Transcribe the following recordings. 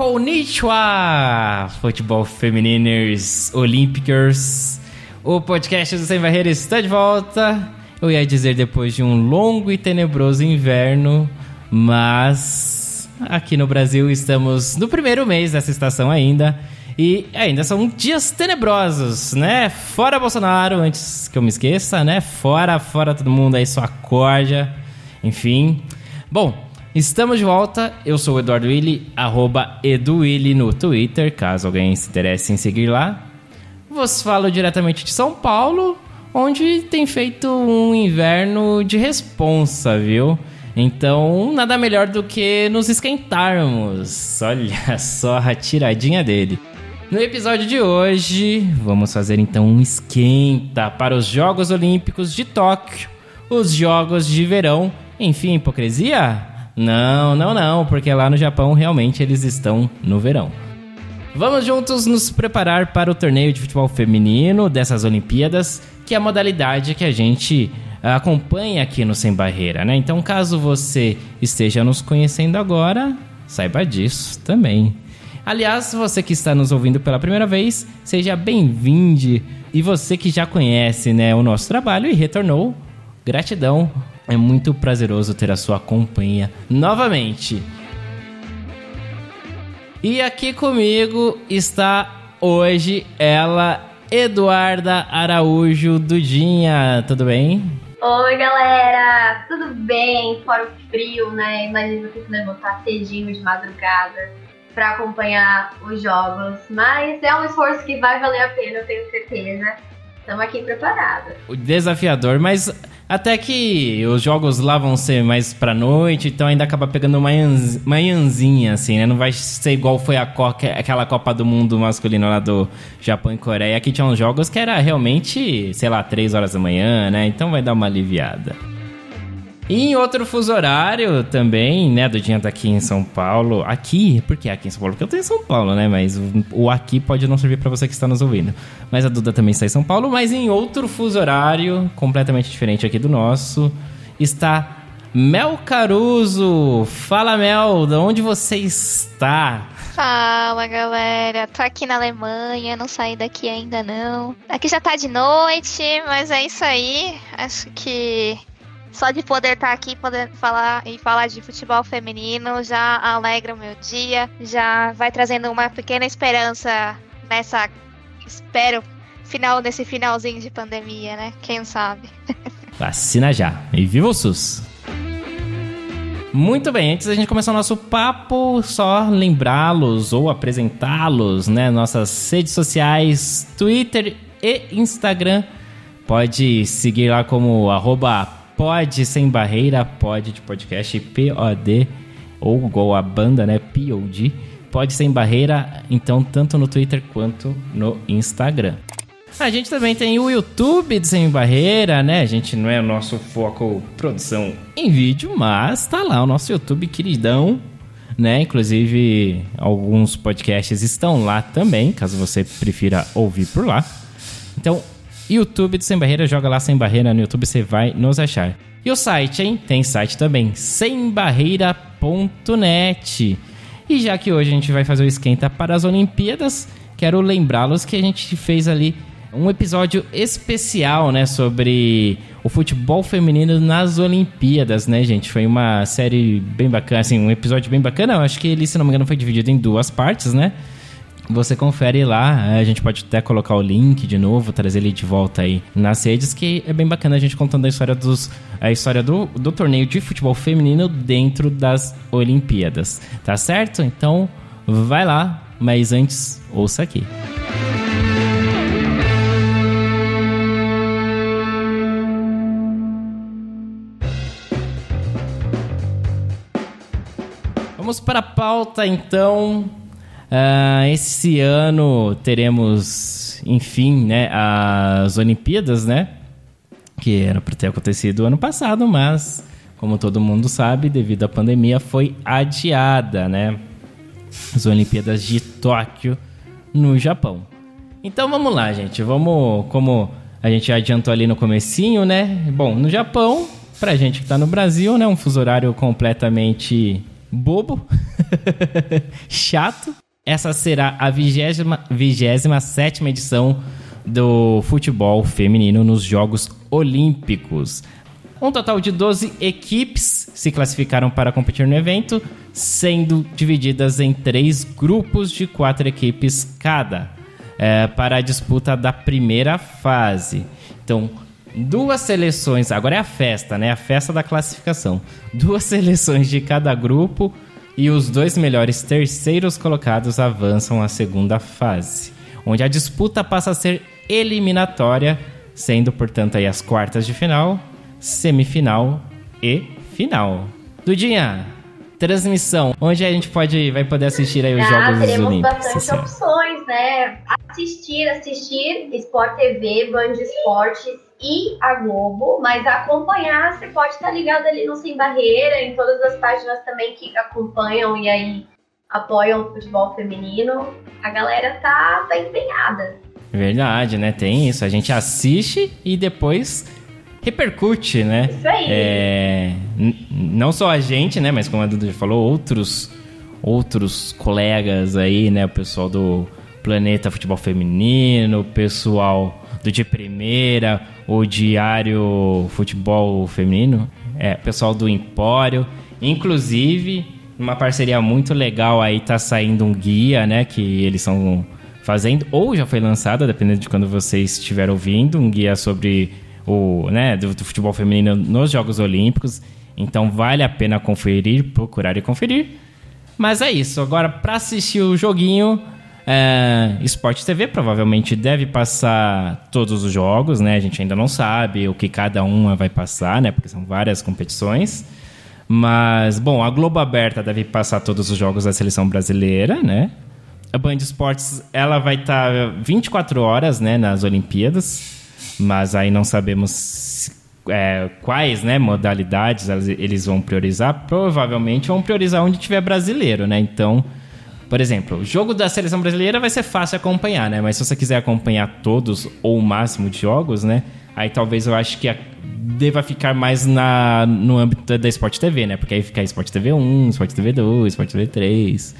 Konnichiwa, futebol feminines olímpicos. O podcast do Sem Barreira está de volta. Eu ia dizer depois de um longo e tenebroso inverno, mas aqui no Brasil estamos no primeiro mês dessa estação ainda. E ainda são dias tenebrosos, né? Fora Bolsonaro, antes que eu me esqueça, né? Fora, fora todo mundo aí, sua corja. Enfim. Bom, estamos de volta. Eu sou o Eduardo Willi, arroba EduWilli no Twitter, caso alguém se interesse em seguir lá. Vos falo diretamente de São Paulo, onde tem feito um inverno de responsa, viu? Então, nada melhor do que nos esquentarmos. Olha só a tiradinha dele. No episódio de hoje, vamos fazer então um esquenta para os Jogos Olímpicos de Tóquio, os Jogos de Verão. Enfim, hipocrisia? Não, não, não, porque lá no Japão realmente eles estão no verão. Vamos juntos nos preparar para o torneio de futebol feminino dessas Olimpíadas, que é a modalidade que a gente acompanha aqui no Sem Barreira, né? Então, caso você esteja nos conhecendo agora, saiba disso também. Aliás, você que está nos ouvindo pela primeira vez, seja bem-vindo. E você que já conhece né, o nosso trabalho e retornou, gratidão. É muito prazeroso ter a sua companhia novamente. E aqui comigo está hoje ela, Eduarda Araújo Dudinha. Tudo bem? Oi, galera! Tudo bem? Fora o frio, né? Imagina você se levantar cedinho de madrugada para acompanhar os jogos, mas é um esforço que vai valer a pena, eu tenho certeza. Estamos aqui preparados. Desafiador, mas até que os jogos lá vão ser mais pra noite, então ainda acaba pegando manhãs, manhãzinha, assim, né? Não vai ser igual foi a Coca, aquela Copa do Mundo masculino lá do Japão e Coreia, que tinha uns jogos que era realmente, sei lá, 3 horas da manhã, né? Então vai dar uma aliviada. E em outro fuso horário também, né? Do dia tá aqui em São Paulo. Aqui, por que aqui em São Paulo? Porque eu tô em São Paulo, né? Mas o, o aqui pode não servir para você que está nos ouvindo. Mas a Duda também está em São Paulo, mas em outro fuso horário, completamente diferente aqui do nosso, está Mel Caruso. Fala, Mel, de onde você está? Fala galera, tô aqui na Alemanha, não saí daqui ainda não. Aqui já tá de noite, mas é isso aí. Acho que só de poder estar tá aqui poder falar e falar de futebol feminino já alegra o meu dia, já vai trazendo uma pequena esperança nessa, espero, final desse finalzinho de pandemia, né? Quem sabe. Vacina já. E viva o SUS! Muito bem, antes da gente começar o nosso papo, só lembrá-los ou apresentá-los, né? Nossas redes sociais, Twitter e Instagram. Pode seguir lá como arroba Pod Sem Barreira, Pod de podcast, P-O-D, ou igual a banda, né? P-O-D. Pod Sem Barreira, então, tanto no Twitter quanto no Instagram. A gente também tem o YouTube Sem Barreira, né? A gente não é o nosso foco produção em vídeo, mas tá lá o nosso YouTube queridão, né? Inclusive, alguns podcasts estão lá também, caso você prefira ouvir por lá. Então, YouTube do Sem Barreira, joga lá Sem Barreira no YouTube, você vai nos achar. E o site, hein? Tem site também, sembarreira.net. E já que hoje a gente vai fazer o esquenta para as Olimpíadas, quero lembrá-los que a gente fez ali um episódio especial, né, sobre o futebol feminino nas Olimpíadas, né, gente? Foi uma série bem bacana, assim, um episódio bem bacana. Eu acho que ele, se não me engano, foi dividido em duas partes, né? Você confere lá, a gente pode até colocar o link de novo, trazer ele de volta aí nas redes, que é bem bacana a gente contando a história dos a história do, do torneio de futebol feminino dentro das Olimpíadas. Tá certo? Então, vai lá, mas antes, ouça aqui. Vamos para a pauta então. Uh, esse ano teremos, enfim, né, as Olimpíadas, né? Que era para ter acontecido ano passado, mas, como todo mundo sabe, devido à pandemia, foi adiada, né? As Olimpíadas de Tóquio, no Japão. Então vamos lá, gente. Vamos, como a gente adiantou ali no comecinho, né? Bom, no Japão, pra gente que tá no Brasil, né? Um fuso horário completamente bobo, chato. Essa será a 27 edição do futebol feminino nos Jogos Olímpicos. Um total de 12 equipes se classificaram para competir no evento, sendo divididas em três grupos de quatro equipes cada, é, para a disputa da primeira fase. Então, duas seleções, agora é a festa, né? A festa da classificação. Duas seleções de cada grupo e os dois melhores terceiros colocados avançam à segunda fase, onde a disputa passa a ser eliminatória, sendo portanto aí as quartas de final, semifinal e final. Dudinha, transmissão, onde a gente pode vai poder assistir aí os ah, Jogos teremos Olímpicos? Teremos bastante opções, né? Assistir, assistir Sport TV, Band Esportes e a Globo, mas acompanhar você pode estar ligado ali no Sem Barreira, em todas as páginas também que acompanham e aí apoiam o futebol feminino. A galera tá, tá empenhada. Verdade, né? Tem isso. A gente assiste e depois repercute, né? Isso aí. É, não só a gente, né? Mas como a Dudu falou, outros, outros colegas aí, né? O pessoal do Planeta Futebol Feminino, o pessoal do De Primeira, o Diário Futebol Feminino, é, pessoal do Empório. Inclusive, uma parceria muito legal aí tá saindo um guia, né? Que eles são fazendo, ou já foi lançada, dependendo de quando vocês estiver ouvindo, um guia sobre o, né, do, do, futebol feminino nos Jogos Olímpicos. Então vale a pena conferir, procurar e conferir. Mas é isso. Agora, para assistir o joguinho, é, Sport TV provavelmente deve passar todos os jogos, né? A gente ainda não sabe o que cada uma vai passar, né? Porque são várias competições. Mas, bom, a Globo Aberta deve passar todos os jogos da seleção brasileira, né? A Band Esportes, ela vai estar tá 24 horas, né, nas Olimpíadas mas aí não sabemos é, quais né, modalidades eles vão priorizar. Provavelmente vão priorizar onde tiver brasileiro, né? Então, por exemplo, o jogo da seleção brasileira vai ser fácil acompanhar, né? Mas se você quiser acompanhar todos ou o máximo de jogos, né? Aí talvez eu acho que a, deva ficar mais na, no âmbito da Sport TV, né? Porque aí fica Sport TV 1, Sport TV 2, Sport TV 3,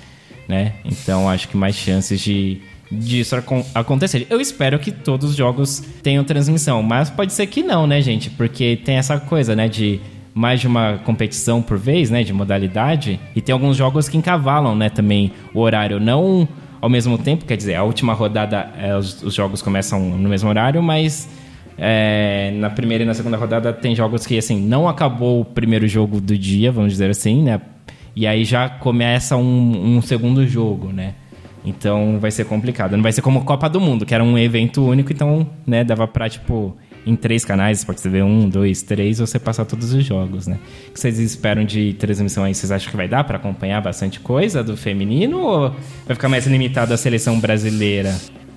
né? Então acho que mais chances de disso acontecer. Eu espero que todos os jogos tenham transmissão, mas pode ser que não, né, gente? Porque tem essa coisa, né, de mais de uma competição por vez, né, de modalidade, e tem alguns jogos que encavalam, né, também o horário não ao mesmo tempo, quer dizer, a última rodada é, os, os, jogos começam no mesmo horário, mas é, na primeira e na segunda rodada tem jogos que assim não acabou o primeiro jogo do dia, vamos dizer assim, né? E aí já começa um, um segundo jogo, né? Então vai ser complicado. Não vai ser como Copa do Mundo, que era um evento único, então, né, dava pra, tipo, em três canais, Sport TV 1, 2, 3, você passar todos os jogos, né? O que vocês esperam de transmissão aí? Vocês acham que vai dar para acompanhar bastante coisa do feminino ou vai ficar mais limitado à seleção brasileira?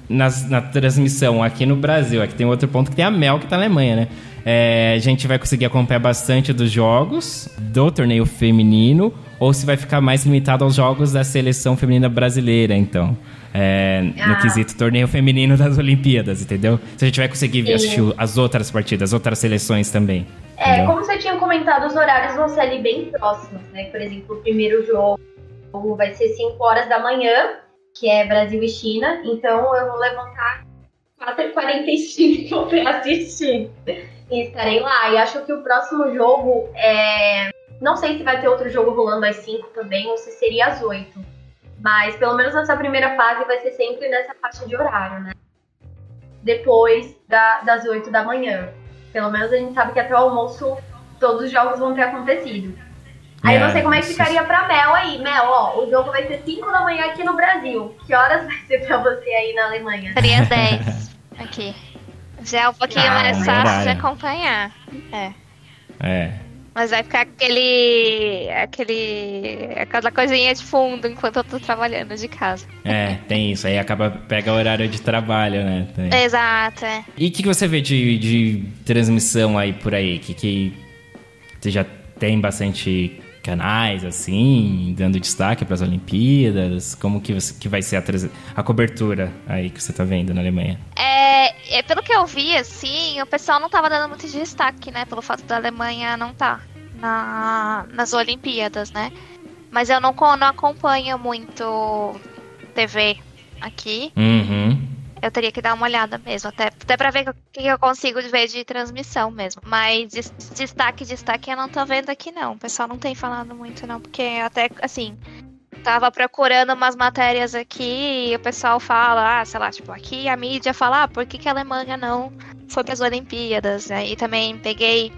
Nas, na transmissão aqui no Brasil, aqui tem outro ponto que tem a Mel que tá na Alemanha, né? É, a gente vai conseguir acompanhar bastante dos jogos do torneio feminino ou se vai ficar mais limitado aos jogos da seleção feminina brasileira, então. É, no ah. quesito torneio feminino das Olimpíadas, entendeu? Se a gente vai conseguir Sim. assistir as outras partidas, as outras seleções também. É, entendeu? como você tinha comentado, os horários vão ser ali bem próximos, né? Por exemplo, o primeiro jogo vai ser 5 horas da manhã, que é Brasil e China, então eu vou levantar 4h45 para assistir e estarei lá. E acho que o próximo jogo é. Não sei se vai ter outro jogo rolando às 5 também ou se seria às 8. Mas pelo menos nessa primeira fase vai ser sempre nessa faixa de horário, né? Depois da, das 8 da manhã. Pelo menos a gente sabe que até o almoço todos os jogos vão ter acontecido. Aí é, eu não sei como é que ficaria pra Mel aí. Mel, ó, o jogo vai ser 5 da manhã aqui no Brasil. Que horas vai ser pra você aí na Alemanha? Seria às 10 aqui. Já é um pouquinho ah, mais fácil de acompanhar. É. É. Mas vai ficar aquele. aquele. aquela coisinha de fundo enquanto eu tô trabalhando de casa. É, tem isso. Aí acaba. pega o horário de trabalho, né? Tem. Exato, é. E o que, que você vê de, de transmissão aí por aí? Que, que você já tem bastante canais, assim, dando destaque para as Olimpíadas? Como que, você, que vai ser a, a cobertura aí que você está vendo na Alemanha? É, é, pelo que eu vi, assim, o pessoal não estava dando muito destaque, né? Pelo fato da Alemanha não estar tá na, nas Olimpíadas, né? Mas eu não, não acompanho muito TV aqui. Uhum. Eu teria que dar uma olhada mesmo, até, até pra ver o que eu consigo ver de transmissão mesmo. Mas destaque, destaque eu não tô vendo aqui não. O pessoal não tem falado muito não, porque até, assim, tava procurando umas matérias aqui e o pessoal fala, ah, sei lá, tipo, aqui a mídia fala, ah, por que, que a Alemanha não foi para as Olimpíadas? Né? E também peguei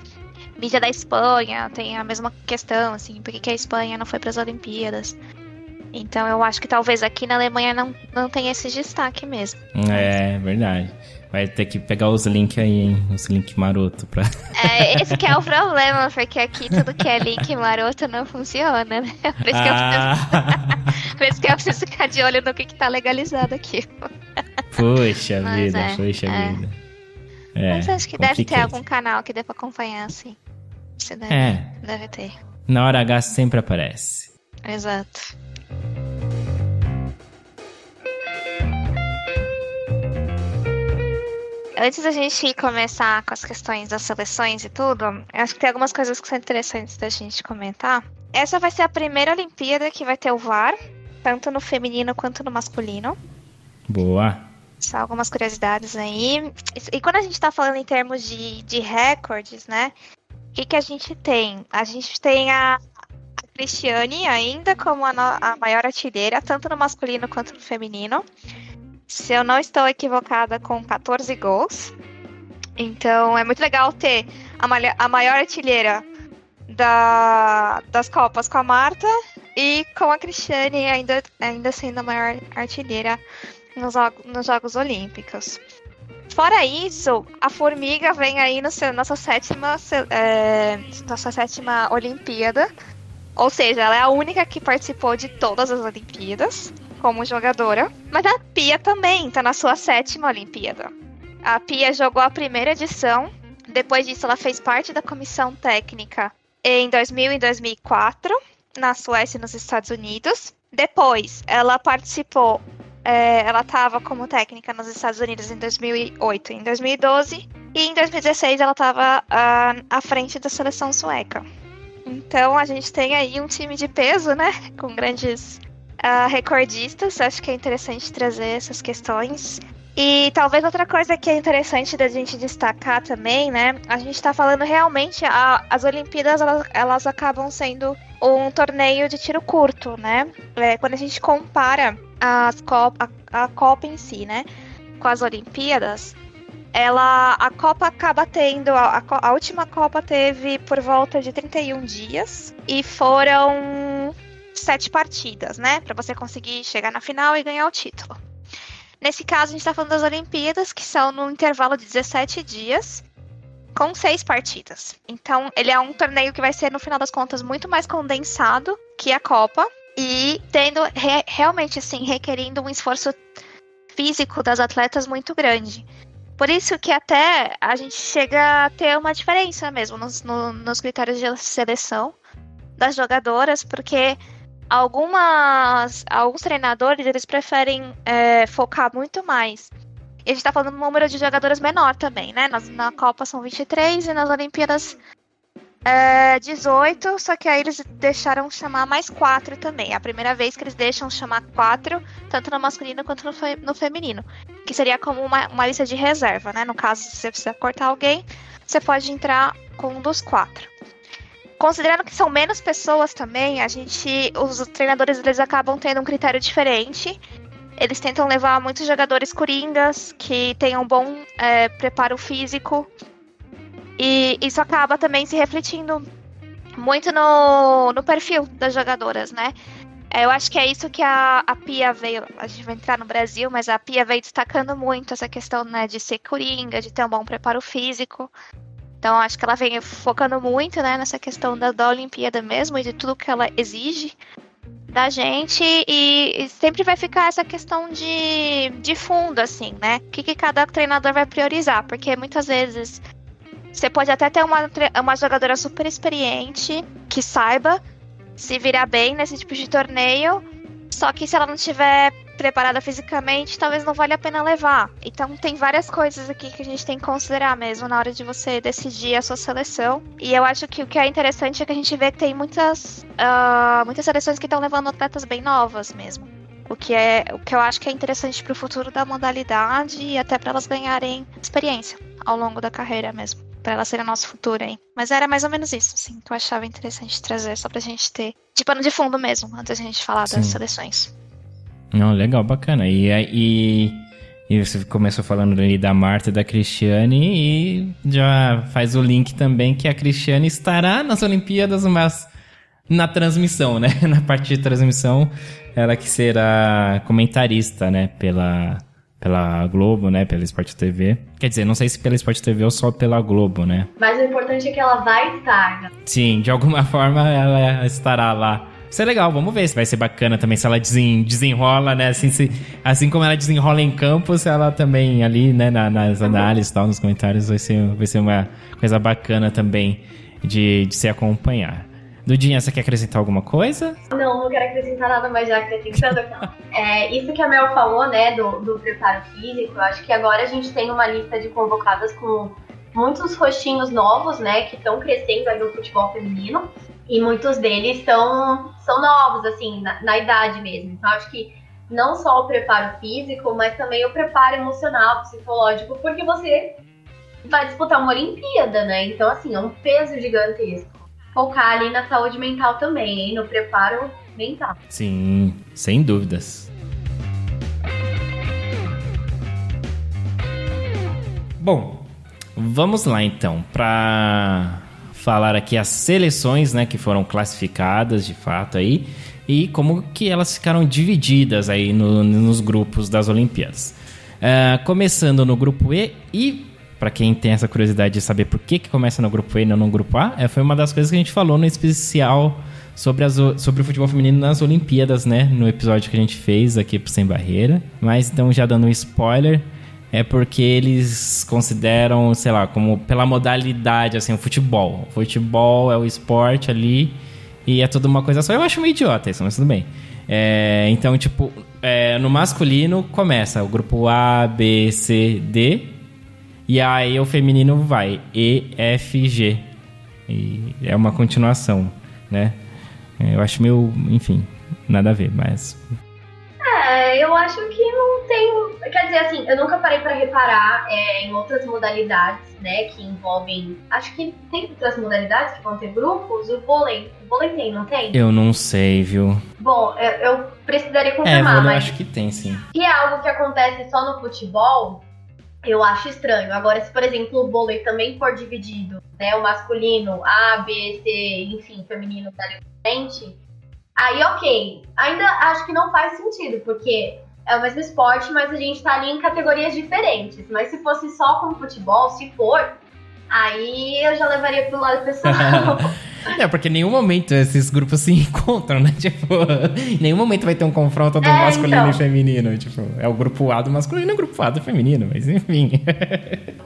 mídia da Espanha, tem a mesma questão, assim, por que, que a Espanha não foi para as Olimpíadas? Então eu acho que talvez aqui na Alemanha não, não tenha esse destaque mesmo. É, verdade. Vai ter que pegar os links aí, hein? Os links maroto pra. É, esse que é o problema, porque aqui tudo que é link maroto não funciona, né? Por isso, ah. que, eu preciso... Por isso que eu preciso ficar de olho no que, que tá legalizado aqui. Poxa Mas vida, é, poxa é. vida. É, Mas acho que deve ter algum canal que dê pra acompanhar, assim. Você deve, é. deve ter. Na hora H sempre aparece. Exato. Antes da gente começar com as questões das seleções e tudo, acho que tem algumas coisas que são interessantes da gente comentar. Essa vai ser a primeira Olimpíada que vai ter o VAR, tanto no feminino quanto no masculino. Boa. Só algumas curiosidades aí. E quando a gente tá falando em termos de, de recordes, né? O que, que a gente tem? A gente tem a Cristiane ainda como a, a maior artilheira, tanto no masculino quanto no feminino se eu não estou equivocada, com 14 gols. Então é muito legal ter a, a maior artilheira da, das Copas com a Marta e com a Cristiane ainda, ainda sendo a maior artilheira nos, nos Jogos Olímpicos. Fora isso, a Formiga vem aí no seu, nossa sétima é, nossa sétima Olimpíada. Ou seja, ela é a única que participou de todas as Olimpíadas como jogadora, mas a Pia também está na sua sétima Olimpíada. A Pia jogou a primeira edição, depois disso ela fez parte da comissão técnica em 2000 e 2004, na Suécia e nos Estados Unidos. Depois ela participou, é, ela estava como técnica nos Estados Unidos em 2008 e em 2012, e em 2016 ela estava uh, à frente da seleção sueca. Então a gente tem aí um time de peso, né? Com grandes uh, recordistas. Acho que é interessante trazer essas questões. E talvez outra coisa que é interessante da gente destacar também, né? A gente está falando realmente, a, as Olimpíadas elas, elas, acabam sendo um torneio de tiro curto, né? É, quando a gente compara as a, a Copa em si, né? Com as Olimpíadas, ela a Copa acaba tendo a, a, última Copa teve por volta de 31 dias e foram sete partidas, né? Para você conseguir chegar na final e ganhar o título. Nesse caso, a gente está falando das Olimpíadas, que são no intervalo de 17 dias, com seis partidas. Então, ele é um torneio que vai ser, no final das contas, muito mais condensado que a Copa. E tendo re realmente, assim, requerindo um esforço físico das atletas muito grande. Por isso que até a gente chega a ter uma diferença mesmo nos, no, nos critérios de seleção das jogadoras, porque algumas alguns treinadores eles preferem é, focar muito mais. E a gente tá falando um número de jogadores menor também, né? Nas, na Copa são 23 e nas Olimpíadas é, 18, só que aí eles deixaram chamar mais quatro também. É a primeira vez que eles deixam chamar quatro, tanto no masculino quanto no, fe no feminino. Que seria como uma, uma lista de reserva, né? No caso, se você precisa cortar alguém, você pode entrar com um dos quatro. Considerando que são menos pessoas também, a gente, os treinadores eles acabam tendo um critério diferente. Eles tentam levar muitos jogadores coringas que tenham bom é, preparo físico. E isso acaba também se refletindo muito no, no perfil das jogadoras, né? É, eu acho que é isso que a, a Pia veio. A gente vai entrar no Brasil, mas a Pia veio destacando muito essa questão né, de ser coringa, de ter um bom preparo físico. Então acho que ela vem focando muito, né, nessa questão da, da Olimpíada mesmo e de tudo que ela exige da gente e, e, sempre vai ficar essa questão de, de fundo, assim, né? O que, que cada treinador vai priorizar? Porque muitas vezes você pode até ter uma, uma jogadora super experiente que saiba se virar bem nesse tipo de torneio, só que se ela não tiver preparada fisicamente, talvez não valha a pena levar. Então tem várias coisas aqui que a gente tem que considerar mesmo na hora de você decidir a sua seleção. E eu acho que o que é interessante é que a gente vê que tem muitas, uh, muitas seleções que estão levando atletas bem novas mesmo. O que, é, o que eu acho que é interessante para o futuro da modalidade e até para elas ganharem experiência ao longo da carreira mesmo. Para elas serem nosso futuro aí. Mas era mais ou menos isso, assim, que eu achava interessante trazer, só pra gente ter de pano de fundo mesmo, antes da gente falar Sim. das seleções. Não, legal, bacana. E, e, e você começou falando ali da Marta e da Cristiane e já faz o link também que a Cristiane estará nas Olimpíadas, mas na transmissão, né? Na parte de transmissão, ela que será comentarista, né? Pela, pela Globo, né? Pela Sport TV. Quer dizer, não sei se pela Sport TV ou só pela Globo, né? Mas o importante é que ela vai estar. Né? Sim, de alguma forma ela estará lá. Isso é legal, vamos ver se vai ser bacana também, se ela desen, desenrola, né? Assim, se, assim como ela desenrola em campo, se ela também ali, né, na, nas análises e tal, nos comentários, vai ser, vai ser uma coisa bacana também de, de se acompanhar. Dudinha, você quer acrescentar alguma coisa? Não, não quero acrescentar nada, mas já acrescentando então. é, isso que a Mel falou, né, do, do preparo físico, eu acho que agora a gente tem uma lista de convocadas com muitos rostinhos novos, né, que estão crescendo aí no futebol feminino. E muitos deles são, são novos, assim, na, na idade mesmo. Então, acho que não só o preparo físico, mas também o preparo emocional, psicológico, porque você vai disputar uma Olimpíada, né? Então, assim, é um peso gigantesco. Focar ali na saúde mental também, hein? No preparo mental. Sim, sem dúvidas. Bom, vamos lá então para falar aqui as seleções, né, que foram classificadas de fato aí e como que elas ficaram divididas aí no, nos grupos das Olimpíadas. Uh, começando no grupo E e para quem tem essa curiosidade de saber por que, que começa no grupo E e não no grupo A, é, foi uma das coisas que a gente falou no especial sobre, as, sobre o futebol feminino nas Olimpíadas, né? No episódio que a gente fez aqui pro Sem Barreira. Mas então, já dando um spoiler, é porque eles consideram, sei lá, como pela modalidade, assim, o futebol. O futebol é o esporte ali e é tudo uma coisa só. Eu acho meio idiota isso, mas tudo bem. É, então, tipo, é, no masculino começa o grupo A, B, C, D. E aí o feminino vai E, F, G. E é uma continuação, né? Eu acho meio, enfim, nada a ver, mas é, eu acho que não tem. Quer dizer, assim, eu nunca parei para reparar é, em outras modalidades, né, que envolvem. Acho que tem outras modalidades que vão ter grupos. O vôlei. O vôlei tem, não tem? Eu não sei, viu? Bom, eu, eu precisaria é, confirmar, é, mas. acho que tem, sim. Se é algo que acontece só no futebol, eu acho estranho. Agora, se, por exemplo, o vôlei também for dividido, né, o masculino, A, B, C, enfim, feminino, frente Aí, ok. Ainda acho que não faz sentido, porque é o mesmo esporte, mas a gente tá ali em categorias diferentes. Mas se fosse só com futebol, se for, aí eu já levaria pro lado pessoal. É, porque em nenhum momento esses grupos se encontram, né? Tipo, em nenhum momento vai ter um confronto do é, masculino então. e feminino. Tipo, é o grupo A do masculino e o grupo A do feminino, mas enfim.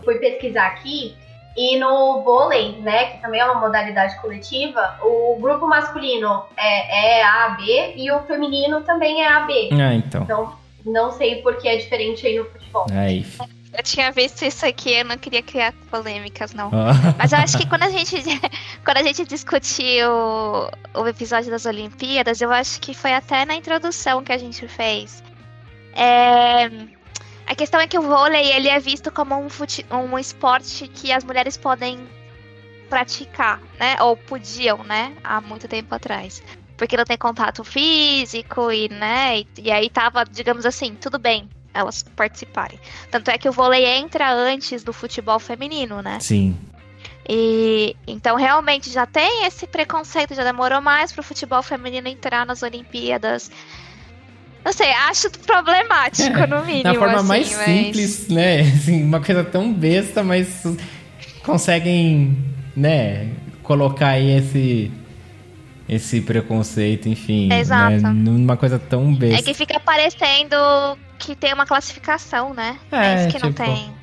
Fui pesquisar aqui e no vôlei, né, que também é uma modalidade coletiva, o grupo masculino é, é A, B e o feminino também é A, B. Ah, então. Então, não sei por que é diferente aí no futebol. Aí. Eu tinha visto isso aqui, eu não queria criar polêmicas, não. Ah. Mas eu acho que quando a gente, quando a gente discutiu o, o episódio das Olimpíadas, eu acho que foi até na introdução que a gente fez. É, a questão é que o vôlei ele é visto como um, fute... um esporte que as mulheres podem praticar, né? Ou podiam, né? Há muito tempo atrás. Porque não tem contato físico e, né? E, e aí tava, digamos assim, tudo bem elas participarem. Tanto é que o vôlei entra antes do futebol feminino, né? Sim. E então realmente já tem esse preconceito, já demorou mais para o futebol feminino entrar nas Olimpíadas. Não sei, acho problemático, no mínimo. da forma assim, mais mas... simples, né? Assim, uma coisa tão besta, mas conseguem, né, colocar aí esse esse preconceito, enfim. Né, Exato. Né, numa coisa tão besta. É que fica parecendo que tem uma classificação, né? É, é isso que tipo, não tem.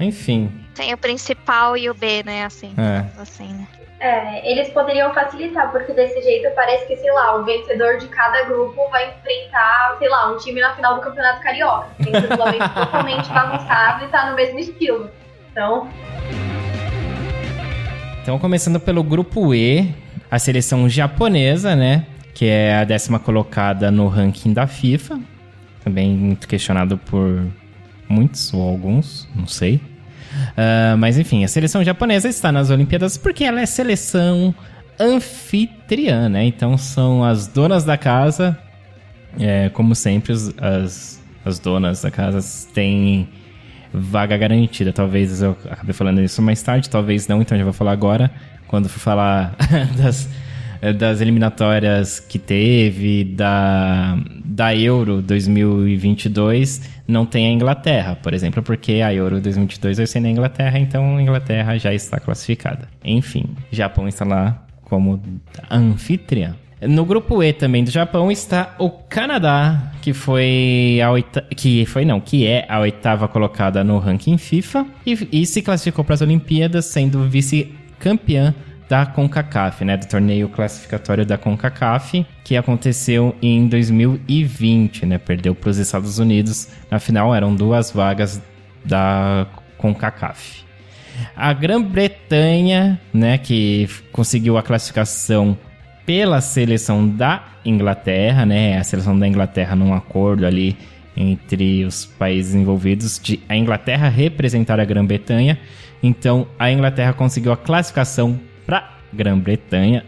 Enfim. Tem o principal e o B, né? Assim, É. assim né? É, eles poderiam facilitar, porque desse jeito parece que, sei lá, o vencedor de cada grupo vai enfrentar, sei lá, um time na final do Campeonato Carioca. Tem um regulamento totalmente bagunçado e tá no mesmo estilo. Então, Então, começando pelo grupo E, a seleção japonesa, né? Que é a décima colocada no ranking da FIFA. Também muito questionado por muitos ou alguns, não sei. Ah, mas enfim, a seleção japonesa está nas Olimpíadas porque ela é seleção anfitriã, né? Então são as donas da casa. É, como sempre, as, as donas da casa têm vaga garantida. Talvez eu acabe falando isso mais tarde, talvez não, então já vou falar agora. Quando for falar das, das eliminatórias que teve, da, da Euro 2022, não tem a Inglaterra, por exemplo, porque a Euro 2022 vai ser na Inglaterra, então a Inglaterra já está classificada. Enfim, Japão está lá como anfitriã. No grupo E também do Japão está o Canadá, que foi a oita... que foi não, que é a oitava colocada no ranking FIFA e, e se classificou para as Olimpíadas, sendo vice-campeã da CONCACAF, né, do torneio classificatório da CONCACAF, que aconteceu em 2020, né, perdeu para os Estados Unidos. Na final eram duas vagas da CONCACAF. A Grã-Bretanha, né, que conseguiu a classificação pela seleção da Inglaterra, né, a seleção da Inglaterra num acordo ali entre os países envolvidos de a Inglaterra representar a Grã-Bretanha. Então, a Inglaterra conseguiu a classificação para Grã-Bretanha,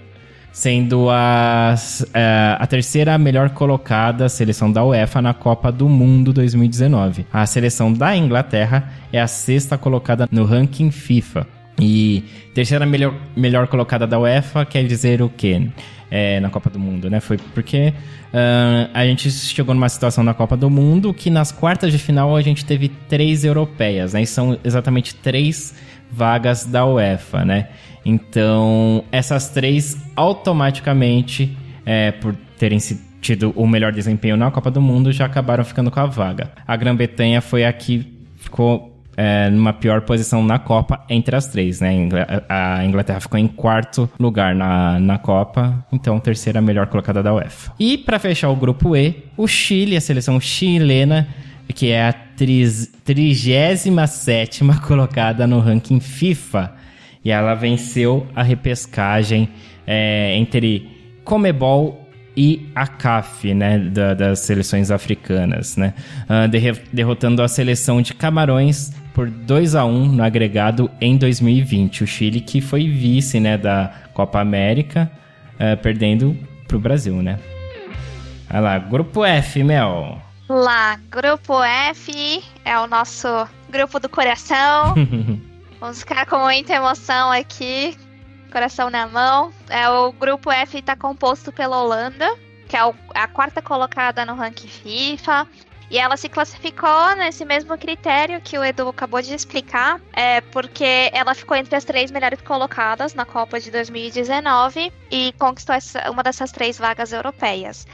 sendo a, a, a terceira melhor colocada seleção da UEFA na Copa do Mundo 2019. A seleção da Inglaterra é a sexta colocada no ranking FIFA. E terceira melhor, melhor colocada da UEFA quer dizer o quê? É, na Copa do Mundo, né? Foi porque ah, a gente chegou numa situação na Copa do Mundo que nas quartas de final a gente teve três europeias, né? E são exatamente três vagas da UEFA, né? Então, essas três automaticamente, é, por terem tido o melhor desempenho na Copa do Mundo, já acabaram ficando com a vaga. A Grã-Bretanha foi a que ficou é, numa pior posição na Copa entre as três, né? A Inglaterra ficou em quarto lugar na, na Copa, então terceira melhor colocada da UEFA. E para fechar o grupo E, o Chile, a seleção chilena, que é a tris- 37 colocada no ranking FIFA. E ela venceu a repescagem é, entre Comebol e a CAF, né, da- das seleções africanas, né, derre- derrotando a seleção de Camarões por 2 a 1 no agregado em 2020. O Chile que foi vice, né, da Copa América, eh, perdendo pro Brasil, né. Olha lá, grupo F, Mel. Lá, grupo F é o nosso grupo do coração. Vamos ficar com muita emoção aqui, coração na mão. É, o grupo F está composto pela Holanda, que é a quarta colocada no ranking FIFA. E ela se classificou nesse mesmo critério que o Edu acabou de explicar, é porque ela ficou entre as três melhores colocadas na Copa de 2019 e conquistou essa- uma dessas três vagas europeias.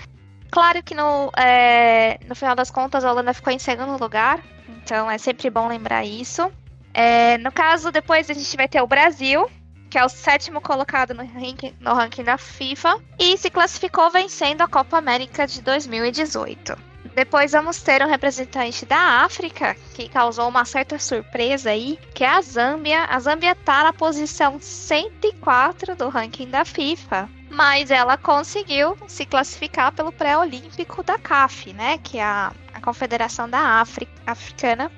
Claro que no, é, no final das contas a Holanda ficou em segundo lugar, então é sempre bom lembrar isso. É, no caso, depois a gente vai ter o Brasil, que é o sétimo colocado no ranking, no ranking da FIFA, e se classificou vencendo a Copa América de 2018. Depois vamos ter um representante da África, que causou uma certa surpresa aí, que é a Zâmbia. A Zâmbia tá na posição 104 do ranking da FIFA, mas ela conseguiu se classificar pelo pré-olímpico da CAF, né, que é a, a Confederação da África, Africana,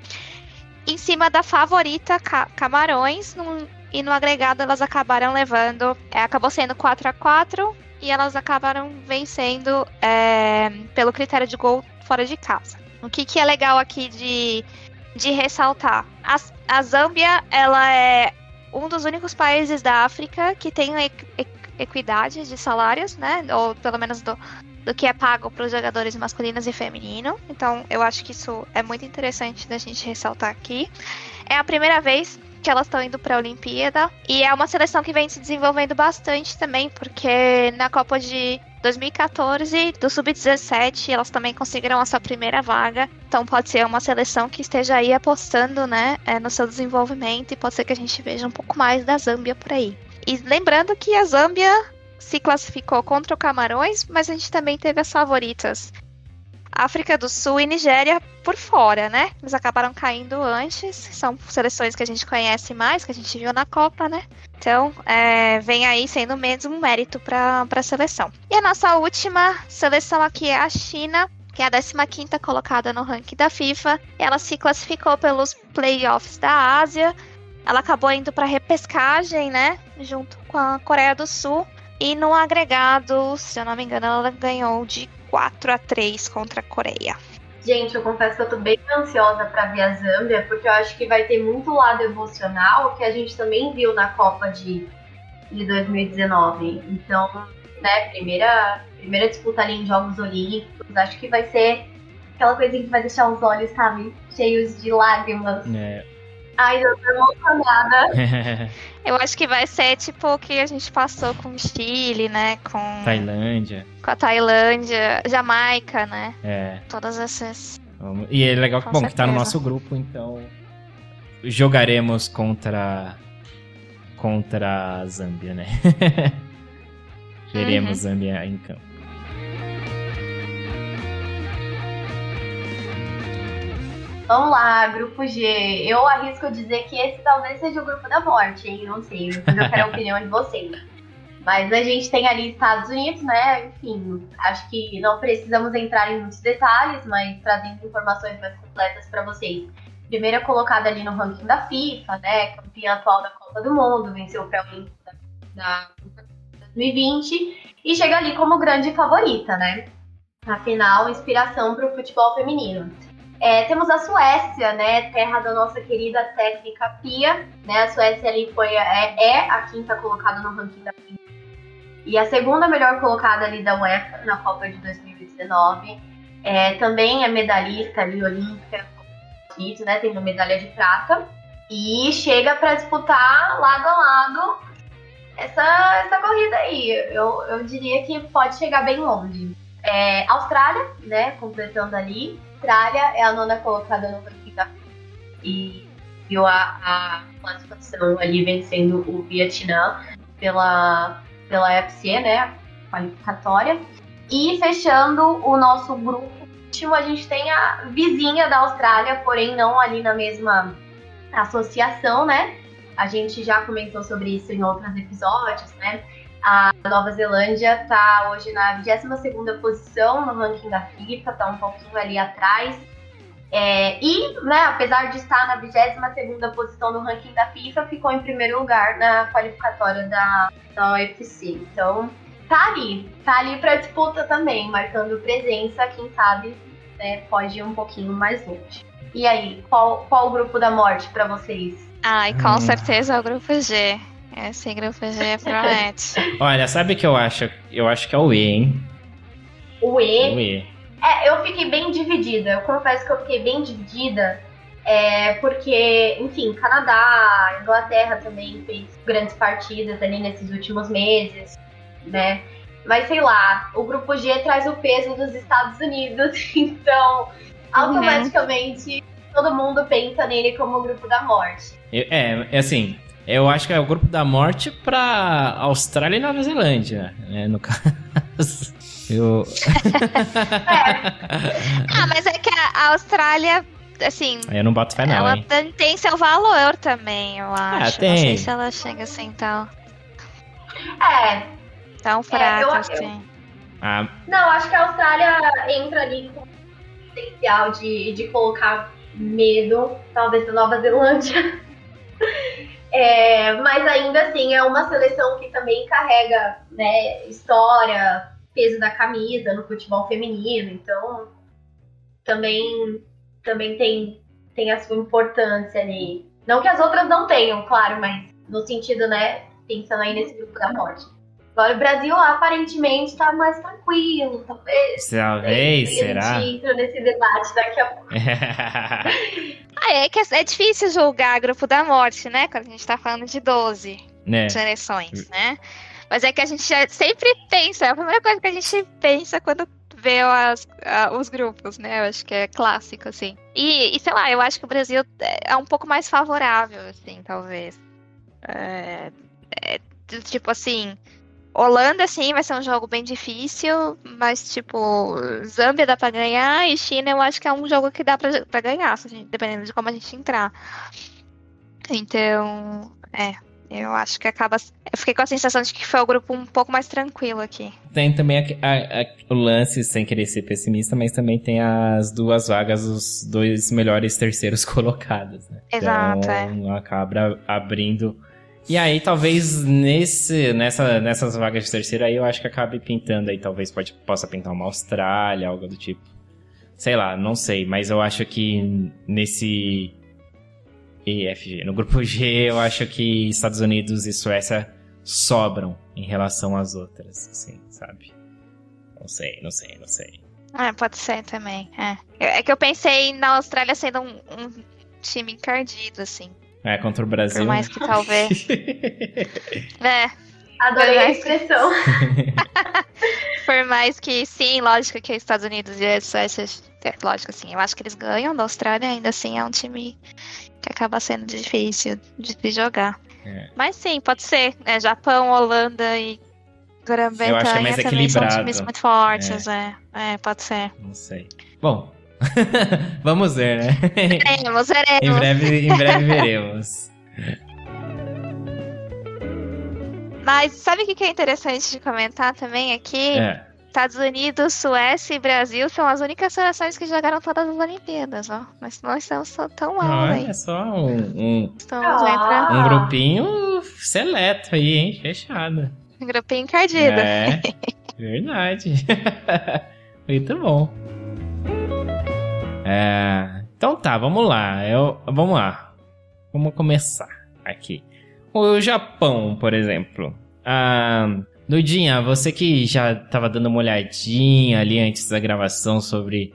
em cima da favorita Ca- Camarões, num- e no agregado elas acabaram levando, é, acabou sendo 4 a 4 e elas acabaram vencendo é, pelo critério de gol fora de casa. O que, que é legal aqui de, de ressaltar? A, a Zâmbia, ela é um dos únicos países da África que tem equidade de salários, né? Ou pelo menos do, do que é pago para os jogadores masculinos e feminino. Então, eu acho que isso é muito interessante da gente ressaltar aqui. É a primeira vez que elas estão indo para a Olimpíada e é uma seleção que vem se desenvolvendo bastante também, porque na Copa de 2014, do Sub-17, elas também conseguiram a sua primeira vaga. Então pode ser uma seleção que esteja aí apostando né, é, no seu desenvolvimento e pode ser que a gente veja um pouco mais da Zâmbia por aí. E lembrando que a Zâmbia se classificou contra o Camarões, mas a gente também teve as favoritas. África do Sul e Nigéria por fora, né? Eles acabaram caindo antes. São seleções que a gente conhece mais, que a gente viu na Copa, né? Então, é, vem aí sendo mesmo um mérito para a seleção. E a nossa última seleção aqui é a China, que é a 15 colocada no ranking da FIFA. Ela se classificou pelos playoffs da Ásia. Ela acabou indo para repescagem, né? Junto com a Coreia do Sul. E no agregado, se eu não me engano, ela ganhou de 4 a 3 contra a Coreia. Gente, eu confesso que eu tô bem ansiosa para ver a Zâmbia, porque eu acho que vai ter muito lado emocional que a gente também viu na Copa de, de 2019. Então, né, primeira, primeira disputa ali em Jogos Olímpicos, acho que vai ser aquela coisinha que vai deixar os olhos, sabe, cheios de lágrimas. É. Ai, eu tô emocionada. eu acho que vai ser tipo o que a gente passou com o Chile, né? Com. Tailândia. Com a Tailândia, Jamaica, né? É. Todas essas. E é legal que, bom, que tá no nosso grupo, então. Jogaremos contra. Contra a Zâmbia, né? Veremos uhum. Zâmbia em campo. Vamos lá, grupo G. Eu arrisco dizer que esse talvez seja o grupo da morte, hein? Não sei, eu quero a opinião de vocês. Mas a gente tem ali Estados Unidos, né? Enfim, acho que não precisamos entrar em muitos detalhes, mas trazendo informações mais completas para vocês. Primeira colocada ali no ranking da FIFA, né? Campeã atual da Copa do Mundo, venceu o pré-olímpico da, da 2020 e chega ali como grande favorita, né? Afinal, inspiração para o futebol feminino. É, temos a Suécia, né, terra da nossa querida técnica Pia, né, a Suécia ali foi, é, é a quinta colocada no ranking da Pia. E a segunda melhor colocada ali da UEFA na Copa de 2019. É, também é medalhista ali, olímpica, né, uma medalha de prata. E chega para disputar lado a lado essa, essa corrida aí. Eu, eu diria que pode chegar bem longe. É, Austrália, né, completando ali. Austrália é a nona colocada no ranking e viu a, a classificação ali vencendo o Vietnã pela, pela UFC, né? Qualificatória. E fechando o nosso grupo último, a gente tem a vizinha da Austrália, porém não ali na mesma associação, né? A gente já comentou sobre isso em outros episódios, né? A Nova Zelândia está hoje na 22ª posição no ranking da FIFA, está um pouquinho ali atrás. É, e, né, apesar de estar na 22ª posição no ranking da FIFA, ficou em primeiro lugar na qualificatória da, da UFC. Então, tá ali, tá ali para disputa também, marcando presença, quem sabe né, pode ir um pouquinho mais longe. E aí, qual, qual o grupo da morte para vocês? Ai, com hum. certeza é o grupo G. Esse grupo G promete. Olha, sabe o que eu acho? Eu acho que é o E, hein? O E? O E. É, eu fiquei bem dividida. Eu confesso que eu fiquei bem dividida. É, porque, enfim, Canadá, Inglaterra também fez grandes partidas ali nesses últimos meses, né? Mas sei lá, o grupo G traz o peso dos Estados Unidos, então automaticamente uhum. todo mundo pensa nele como o grupo da morte. É, é assim, eu acho que é o grupo da morte pra Austrália e Nova Zelândia, né? No caso. Eu... ah, mas é que a Austrália, assim. Eu não boto fé, não. Ela hein? tem seu valor também, eu ah, acho. Ah, tem. Não sei se ela chega assim tal. É. Tão fraca, é, eu, assim. Ah. Não, acho que a Austrália entra ali com potencial de, de colocar medo, talvez, da Nova Zelândia. É, mas ainda assim é uma seleção que também carrega né, história, peso da camisa no futebol feminino, então também, também tem, tem a sua importância ali. Não que as outras não tenham, claro, mas no sentido, né, pensando aí nesse grupo da morte. Agora o Brasil aparentemente está mais tranquilo, talvez. Talvez, será? A gente entra nesse debate daqui a pouco. ah, é que é difícil julgar grupo da morte, né? Quando a gente está falando de 12 né? seleções, né? Mas é que a gente sempre pensa, é a primeira coisa que a gente pensa quando vê as, os grupos, né? Eu acho que é clássico, assim. E, e, sei lá, eu acho que o Brasil é um pouco mais favorável, assim, talvez. É, é, tipo assim, Holanda, sim, vai ser um jogo bem difícil, mas, tipo, Zâmbia dá pra ganhar e China eu acho que é um jogo que dá pra, pra ganhar, dependendo de como a gente entrar. Então, é, eu acho que acaba. Eu fiquei com a sensação de que foi o grupo um pouco mais tranquilo aqui. Tem também a, a, a, o lance, sem querer ser pessimista, mas também tem as duas vagas, os dois melhores terceiros colocados, né? Exato. Então, é. acaba abrindo. E aí, talvez nesse, nessa, nessas vagas de terceiro aí, eu acho que acabe pintando aí, talvez pode, possa pintar uma Austrália, algo do tipo. Sei lá, não sei, mas eu acho que nesse e FG. No grupo G, eu acho que Estados Unidos e Suécia sobram em relação às outras, assim, sabe? Não sei, não sei, não sei. Ah, pode ser também. É, é que eu pensei na Austrália sendo um, um time encardido, assim. É, contra o Brasil. Por mais que talvez. é. Adorei a expressão. Por mais que, sim, lógico que os Estados Unidos e a Suécia, é, lógico, assim, eu acho que eles ganham da Austrália, ainda assim é um time que acaba sendo difícil de, jogar. É. Mas sim, pode ser. É, Japão, Holanda e Grã-Bretanha é equilibrado. são times muito fortes, é. é. é pode ser. Não sei. Bom, vamos ver, né? Veremos, veremos. em, breve, em breve veremos. Mas sabe o que é interessante de comentar também aqui? É. Estados Unidos, Suécia e Brasil são as únicas seleções que jogaram todas as Olimpíadas, ó. Mas nós estamos tão mal aí. É só um, um, ah. um grupinho seleto aí, hein? Fechado. Um grupinho encardido. É, verdade. Muito bom. É, então tá, vamos lá. Eu, vamos lá. Vamos começar aqui. O Japão, por exemplo. Ah, Nudinha, você que já estava dando uma olhadinha ali antes da gravação sobre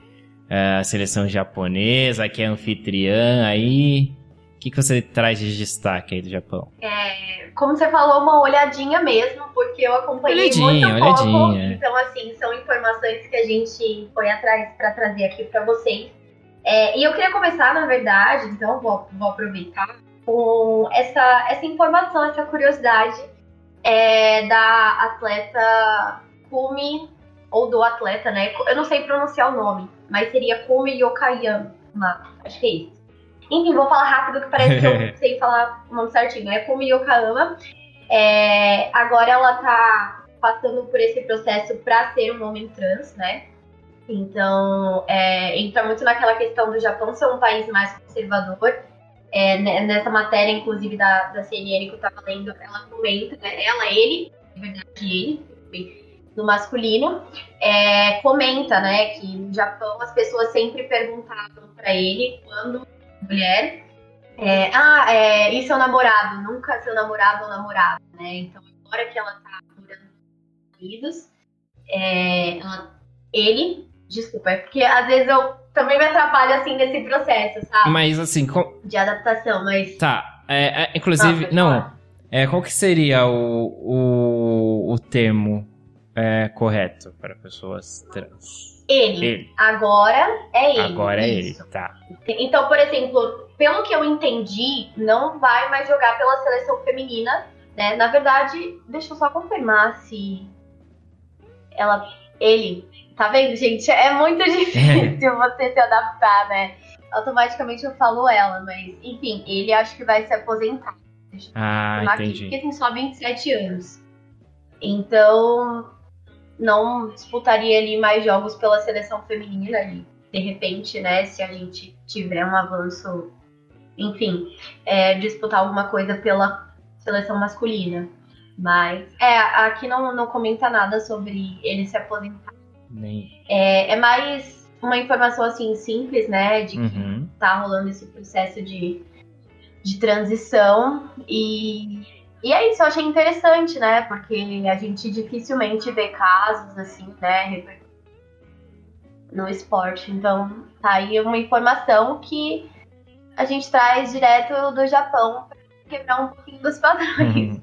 uh, a seleção japonesa, que é anfitriã aí. O que, que você traz de destaque aí do Japão? É, como você falou, uma olhadinha mesmo, porque eu acompanhei olhadinha, muito pouco. Olhadinha. Então, assim, são informações que a gente foi atrás para trazer aqui para vocês. É, e eu queria começar, na verdade, então vou, vou aproveitar, com essa, essa informação, essa curiosidade é da atleta Kumi, ou do atleta, né? Eu não sei pronunciar o nome, mas seria Kumi Yokayama. Acho que é isso. Enfim, vou falar rápido que parece que eu sei falar o nome certinho. É Kumi Yokayama. É, agora ela tá passando por esse processo para ser um homem trans, né? Então, é, entra muito naquela questão do Japão ser um país mais conservador é, nessa matéria, inclusive, da, da CNN que eu tava lendo, ela comenta, né, ela, ele, na verdade, ele, no masculino, é, comenta, né, que no Japão as pessoas sempre perguntavam para ele, quando mulher, é, ah, é, e seu namorado? Nunca seu namorado ou namorada, né? Então, agora que ela tá morando nos Estados Unidos, é, ela, ele, desculpa, é porque às vezes eu também me atrapalha, assim, nesse processo, sabe? Mas, assim... Com... De adaptação, mas... Tá, é, é, inclusive, ah, não, é, qual que seria o, o, o termo é, correto para pessoas trans? Ele. ele. Agora é ele. Agora é ele, tá. Então, por exemplo, pelo que eu entendi, não vai mais jogar pela seleção feminina, né? Na verdade, deixa eu só confirmar se ela, ele Tá vendo, gente? É muito difícil você se adaptar, né? Automaticamente eu falo ela, mas enfim, ele acho que vai se aposentar. Ah, entendi. Porque tem só 27 anos. Então, não disputaria ali mais jogos pela seleção feminina ali. De repente, né, se a gente tiver um avanço, enfim, é, disputar alguma coisa pela seleção masculina. Mas, é, aqui não, não comenta nada sobre ele se aposentar. Nem... É, é mais uma informação assim simples, né? De que uhum. tá rolando esse processo de, de transição. E, e é isso, eu achei interessante, né? Porque a gente dificilmente vê casos assim, né? No esporte. Então, tá aí uma informação que a gente traz direto do Japão para quebrar um pouquinho dos padrões. Uhum.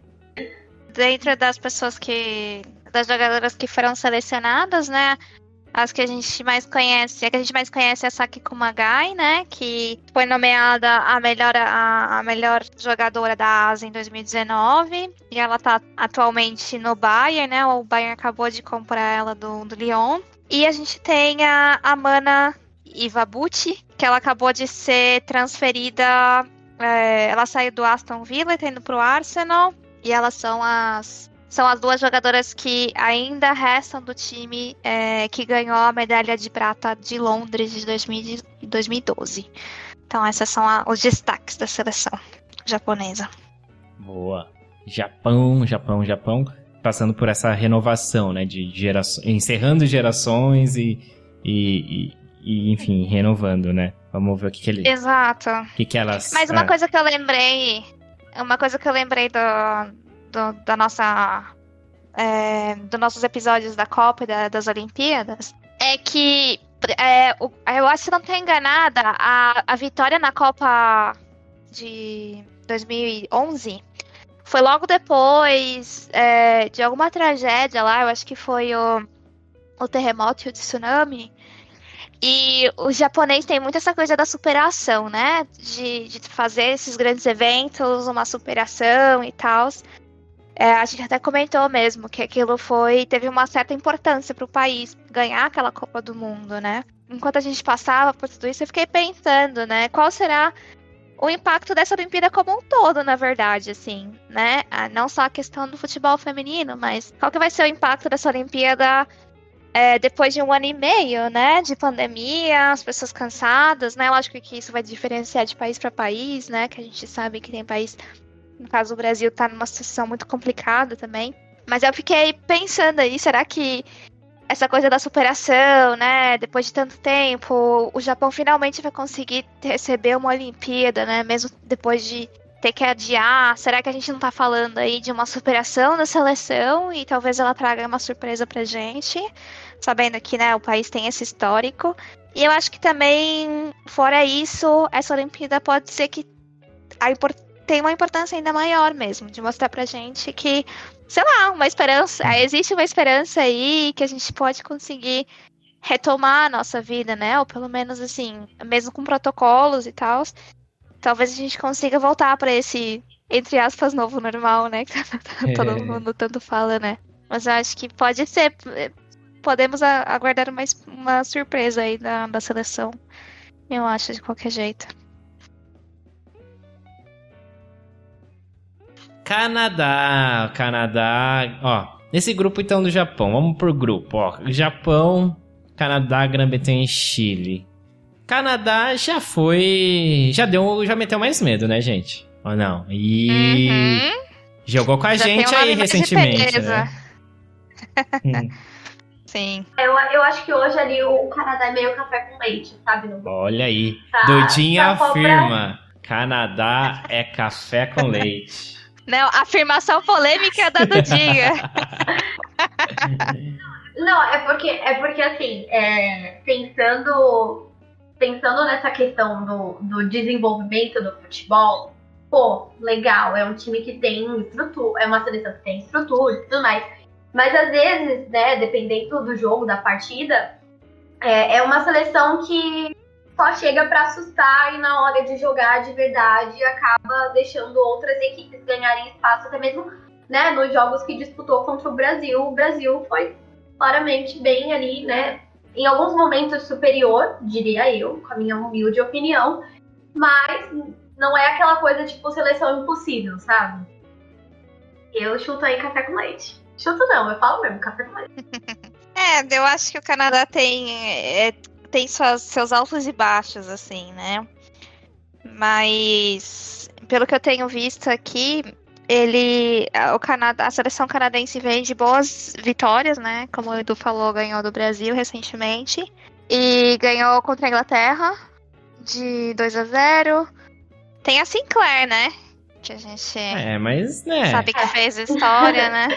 dentro das pessoas que. Das jogadoras que foram selecionadas, né? As que a gente mais conhece, a que a gente mais conhece é a Saki Kumagai, né? Que foi nomeada a melhor, a, a melhor jogadora da Ásia em 2019. E ela tá atualmente no Bayern, né? O Bayern acabou de comprar ela do, do Lyon. E a gente tem a Amana Ivabuchi, que ela acabou de ser transferida. É, ela saiu do Aston Villa e tá indo pro Arsenal. E elas são as são as duas jogadoras que ainda restam do time é, que ganhou a medalha de prata de Londres de 2012. Então, esses são a, os destaques da seleção japonesa. Boa. Japão, Japão, Japão, passando por essa renovação, né, de gerações, encerrando gerações e, e, e, enfim, renovando, né? Vamos ver o que, que ele. Exato. O que, que elas. Mas uma ah. coisa que eu lembrei. Uma coisa que eu lembrei do, do, da nossa. É, dos nossos episódios da Copa e da, das Olimpíadas é que é, o, eu acho que não estou enganada, a, a vitória na Copa de 2011 foi logo depois é, de alguma tragédia lá, eu acho que foi o, o terremoto e o tsunami. E o japonês tem muito essa coisa da superação, né? De, de fazer esses grandes eventos, uma superação e tal. É, a gente até comentou mesmo que aquilo foi teve uma certa importância para o país ganhar aquela Copa do Mundo, né? Enquanto a gente passava por tudo isso, eu fiquei pensando, né? Qual será o impacto dessa Olimpíada como um todo, na verdade, assim, né? Ah, não só a questão do futebol feminino, mas qual que vai ser o impacto dessa Olimpíada é, depois de um ano e meio, né, de pandemia, as pessoas cansadas, né? Lógico que isso vai diferenciar de país para país, né? Que a gente sabe que tem país no caso, o Brasil está numa situação muito complicada também. Mas eu fiquei pensando aí, será que essa coisa da superação, né? Depois de tanto tempo, o Japão finalmente vai conseguir receber uma Olimpíada, né? Mesmo depois de ter que adiar. Será que a gente não tá falando aí de uma superação da seleção e talvez ela traga uma surpresa pra gente, sabendo que, né, o país tem esse histórico. E eu acho que também, fora isso, essa Olimpíada pode ser que a importância tem uma importância ainda maior mesmo, de mostrar pra gente que, sei lá, uma esperança, existe uma esperança aí que a gente pode conseguir retomar a nossa vida, né? Ou pelo menos assim, mesmo com protocolos e tal, talvez a gente consiga voltar para esse, entre aspas, novo normal, né? Que todo é. mundo tanto fala, né? Mas eu acho que pode ser. Podemos aguardar uma, uma surpresa aí da, da seleção. Eu acho, de qualquer jeito. Canadá, Canadá, ó. Nesse grupo então do Japão, vamos por grupo, ó. Japão, Canadá, Grã-Bretanha e Chile. Canadá já foi, já deu, já meteu mais medo, né, gente? Ou não? E uhum. jogou com a já gente aí recentemente, né? hum. Sim. Eu, eu acho que hoje ali o Canadá é meio café com leite, sabe? Olha aí. Tá, Dudinha tá afirma. Canadá é café com leite. Não, afirmação polêmica da Dudinha. Não, é porque, é porque assim, é, pensando, pensando nessa questão do, do desenvolvimento do futebol, pô, legal, é um time que tem estrutura, é uma seleção que tem estrutura e tudo mais. Mas às vezes, né, dependendo do jogo, da partida, é, é uma seleção que só chega para assustar e na hora de jogar de verdade acaba deixando outras equipes ganharem espaço, até mesmo né, nos jogos que disputou contra o Brasil. O Brasil foi claramente bem ali, né? Em alguns momentos superior, diria eu, com a minha humilde opinião, mas não é aquela coisa tipo seleção impossível, sabe? Eu chuto aí café com leite. Chuto não, eu falo mesmo, café com leite. É, eu acho que o Canadá tem é, tem suas, seus altos e baixos, assim, né? Mas pelo que eu tenho visto aqui, ele. O Canadá, a seleção canadense vem de boas vitórias, né? Como o Edu falou, ganhou do Brasil recentemente. E ganhou contra a Inglaterra de 2 a 0 Tem a Sinclair, né? Que a gente é, mas, né? sabe que fez história, né?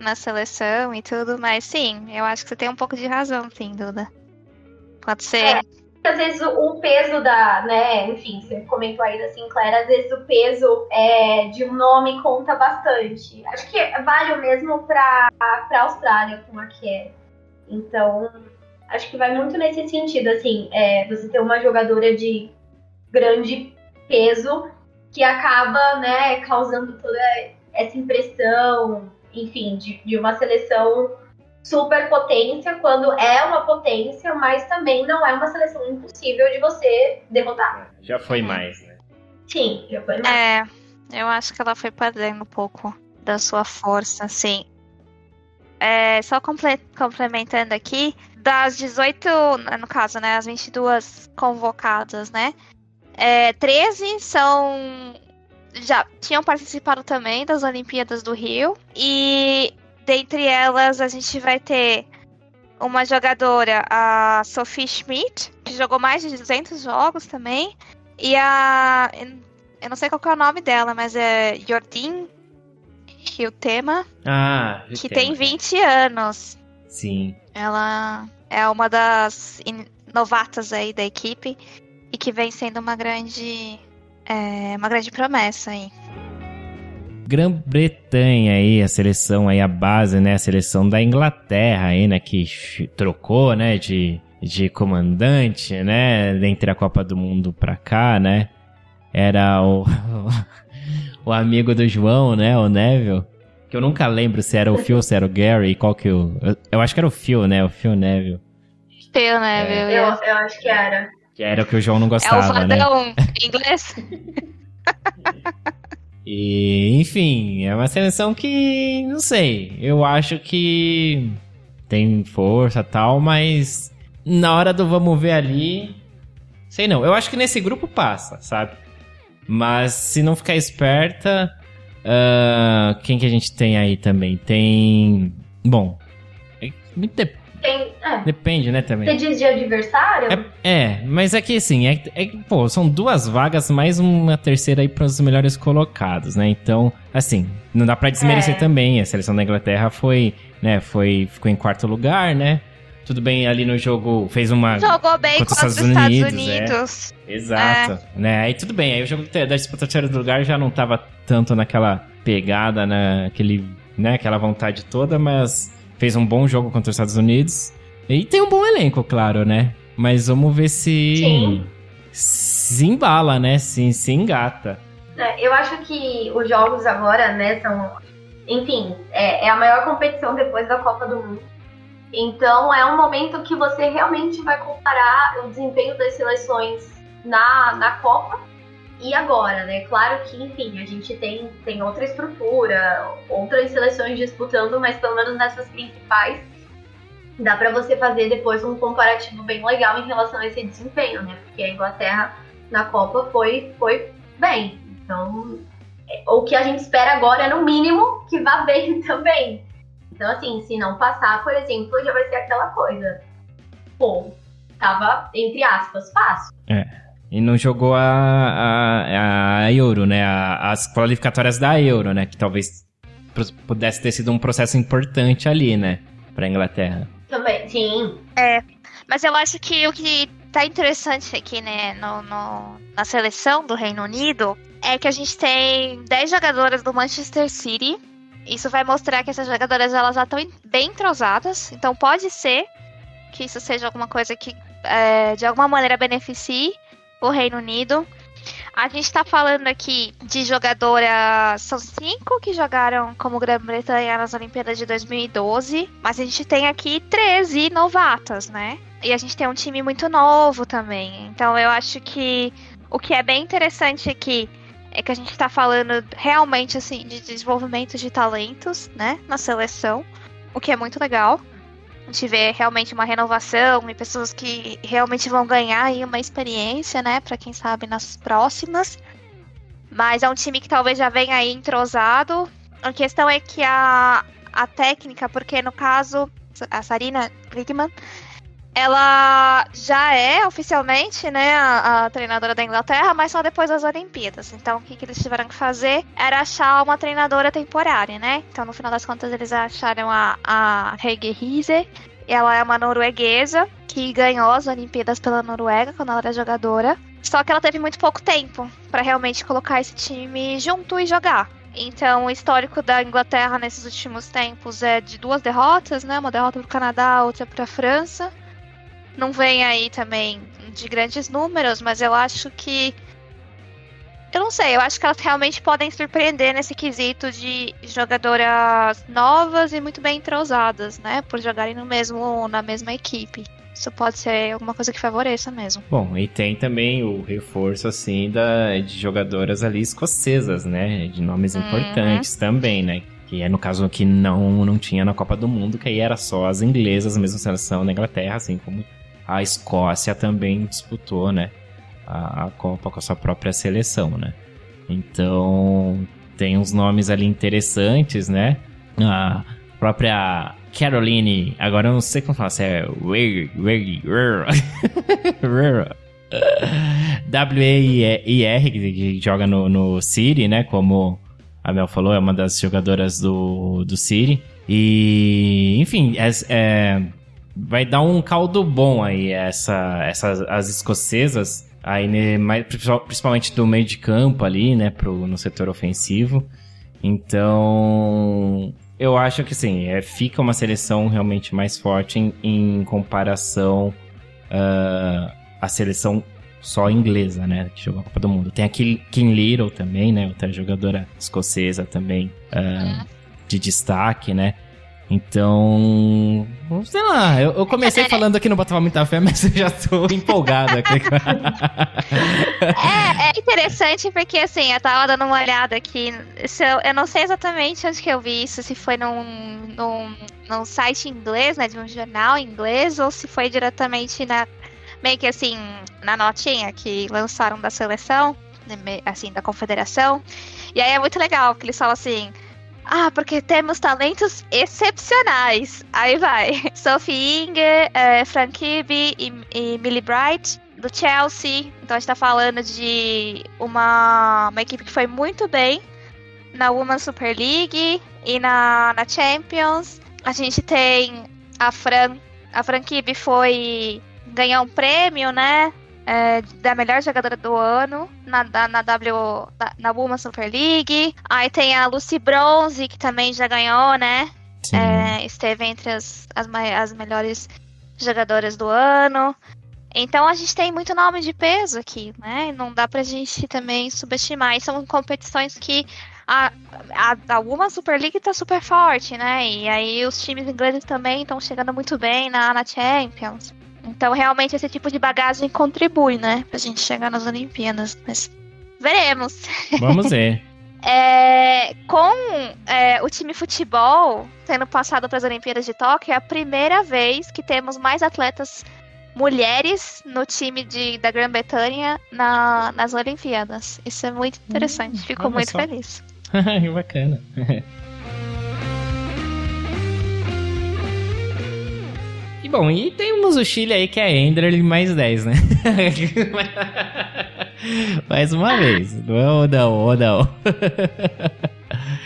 Na seleção e tudo, mas sim, eu acho que você tem um pouco de razão, sim, Duda. Pode ser. É, às vezes o peso da, né, enfim, você comentou aí da Sinclair, às vezes o peso é, de um nome conta bastante. Acho que vale o mesmo para a Austrália com a Kerr. Então, acho que vai muito nesse sentido, assim, é, você ter uma jogadora de grande peso que acaba, né, causando toda essa impressão, enfim, de, de uma seleção super potência quando é uma potência, mas também não é uma seleção impossível de você derrotar. Já foi mais, né? Sim, já foi mais. É, eu acho que ela foi perdendo um pouco da sua força, assim. É, só comple complementando aqui, das 18, no caso, né, as 22 convocadas, né, é, 13 são já tinham participado também das Olimpíadas do Rio e Dentre elas, a gente vai ter uma jogadora, a Sophie Schmidt, que jogou mais de 200 jogos também. E a. Eu não sei qual é o nome dela, mas é Jordin Hiltema. Ah, que tem 20 anos. Sim. Ela é uma das novatas aí da equipe e que vem sendo uma grande. É, uma grande promessa aí. Grã-Bretanha aí, a seleção aí, a base, né? A seleção da Inglaterra aí, né? Que trocou, né? De, de comandante, né? Entre a Copa do Mundo pra cá, né? Era o, o amigo do João, né? O Neville. Que eu nunca lembro se era o Phil ou se era o Gary. Qual que o... Eu, eu acho que era o Phil, né? O Phil Neville. Phil Neville. É. Eu, eu acho que era. Que era o que o João não gostava, é o né? em inglês? E, enfim, é uma seleção que, não sei, eu acho que tem força tal, mas na hora do vamos ver ali, sei não. Eu acho que nesse grupo passa, sabe? Mas se não ficar esperta, uh, quem que a gente tem aí também? Tem. Bom, é muito tem, é. Depende, né, também. Você diz de adversário? É, é mas é que assim, é, é, pô, são duas vagas, mais uma terceira aí para os melhores colocados, né? Então, assim, não dá para desmerecer é. também. A seleção da Inglaterra foi, né, foi, ficou em quarto lugar, né? Tudo bem, ali no jogo fez uma. Jogou bem contra, contra os Estados Unidos. Unidos. É. Exato. É. Né? Aí tudo bem, aí o jogo da disputa terceiro lugar já não tava tanto naquela pegada, naquele, né, aquela vontade toda, mas fez um bom jogo contra os Estados Unidos. E tem um bom elenco, claro, né? Mas vamos ver se. Sim. Se embala, né? Se, se engata. É, eu acho que os jogos agora, né, são. Enfim, é, é a maior competição depois da Copa do Mundo. Então é um momento que você realmente vai comparar o desempenho das seleções na, na Copa e agora, né? Claro que, enfim, a gente tem, tem outra estrutura, outras seleções disputando, mas pelo menos nessas principais dá para você fazer depois um comparativo bem legal em relação a esse desempenho, né? Porque a Inglaterra na Copa foi, foi bem. Então, o que a gente espera agora é, no mínimo, que vá bem também. Então, assim, se não passar, por exemplo, já vai ser aquela coisa. Pô, tava, entre aspas, fácil. É. E não jogou a, a, a Euro, né? A, as qualificatórias da Euro, né? Que talvez pudesse ter sido um processo importante ali, né? Pra Inglaterra. Também, sim. É. Mas eu acho que o que tá interessante aqui, né, no, no, na seleção do Reino Unido é que a gente tem 10 jogadoras do Manchester City. Isso vai mostrar que essas jogadoras elas já estão bem entrosadas. Então pode ser que isso seja alguma coisa que é, de alguma maneira beneficie o Reino Unido. A gente está falando aqui de jogadoras. São cinco que jogaram como Grã-Bretanha nas Olimpíadas de 2012. Mas a gente tem aqui 13 novatas, né? E a gente tem um time muito novo também. Então eu acho que o que é bem interessante aqui é que a gente está falando realmente assim de desenvolvimento de talentos, né? Na seleção. O que é muito legal. A gente vê realmente uma renovação e pessoas que realmente vão ganhar aí uma experiência, né, para quem sabe nas próximas. Mas é um time que talvez já venha aí entrosado. A questão é que a, a técnica, porque no caso, a Sarina Glickman, ela já é oficialmente, né, a, a, treinadora da Inglaterra, mas só depois das Olimpíadas. Então, o que, que, eles tiveram que fazer era achar uma treinadora temporária, né? Então, no final das contas, eles acharam a, a Hege Riese Ela é uma norueguesa que ganhou as Olimpíadas pela Noruega quando ela era jogadora. Só que ela teve muito pouco tempo para realmente colocar esse time junto e jogar. Então, o histórico da Inglaterra nesses últimos tempos é de duas derrotas, né? Uma derrota para o Canadá, outra para a França. Não vem aí também de grandes números, mas eu acho que eu não sei, eu acho que elas realmente podem surpreender nesse quesito de jogadoras novas e muito bem entrosadas, né? Por jogarem no mesmo, na mesma equipe. Isso pode ser alguma coisa que favoreça mesmo. Bom, e tem também o reforço, assim, da, de jogadoras ali escocesas, né? De nomes uhum. importantes também, né? Que é no caso que não, não tinha na Copa do Mundo, que aí era só as inglesas, a mesma seleção da Inglaterra, assim como a Escócia também disputou, né? A, a Copa com a sua própria seleção, né? Então, tem uns nomes ali interessantes, né? A própria Caroline, agora eu não sei como falar, se é W-A-I-R, que joga no, no City, né? Como a Mel falou, é uma das jogadoras do, do City. E, enfim, é, é, vai dar um caldo bom aí essa, essas as escocesas aí né, mais, principalmente do meio de campo ali, né, pro, no setor ofensivo. Então, eu acho que sim, é, fica uma seleção realmente mais forte em, em comparação uh, à seleção só inglesa, né, que jogou a Copa do Mundo. Tem aqui Kim Little também, né, outra jogadora escocesa também uh, de destaque, né. Então, sei lá, eu, eu comecei falando aqui no Botava Muita Fé, mas eu já tô empolgada. é, é interessante porque, assim, eu tava dando uma olhada aqui, eu, eu não sei exatamente onde que eu vi isso, se foi num, num, num site inglês, né, de um jornal inglês, ou se foi diretamente na, meio que assim, na notinha que lançaram da seleção, né, assim, da confederação. E aí é muito legal, que eles falam assim... Ah, porque temos talentos excepcionais. Aí vai. Sophie Inger, é, Frank Kirby e, e Millie Bright do Chelsea. Então a gente tá falando de uma, uma equipe que foi muito bem na Women's Super League e na, na Champions. A gente tem a Fran. A Fran Kirby foi ganhar um prêmio, né? É, da melhor jogadora do ano na, na, na W na, na Women's Super League. Aí tem a Lucy Bronze, que também já ganhou, né? É, esteve entre as, as, as melhores jogadoras do ano. Então a gente tem muito nome de peso aqui, né? Não dá pra gente também subestimar. E são competições que a, a, a Women's Super League tá super forte, né? E aí os times ingleses também estão chegando muito bem na, na Champions. Então, realmente, esse tipo de bagagem contribui, né? Pra gente chegar nas Olimpíadas. Mas veremos. Vamos ver. é, com é, o time futebol sendo passado para as Olimpíadas de Tóquio, é a primeira vez que temos mais atletas mulheres no time de, da Grã-Bretanha na, nas Olimpíadas. Isso é muito interessante. Hum, Fico muito só. feliz. Bacana. E bom, e temos o Chile aí que é Ender mais 10, né? mais uma vez. Não, não, não.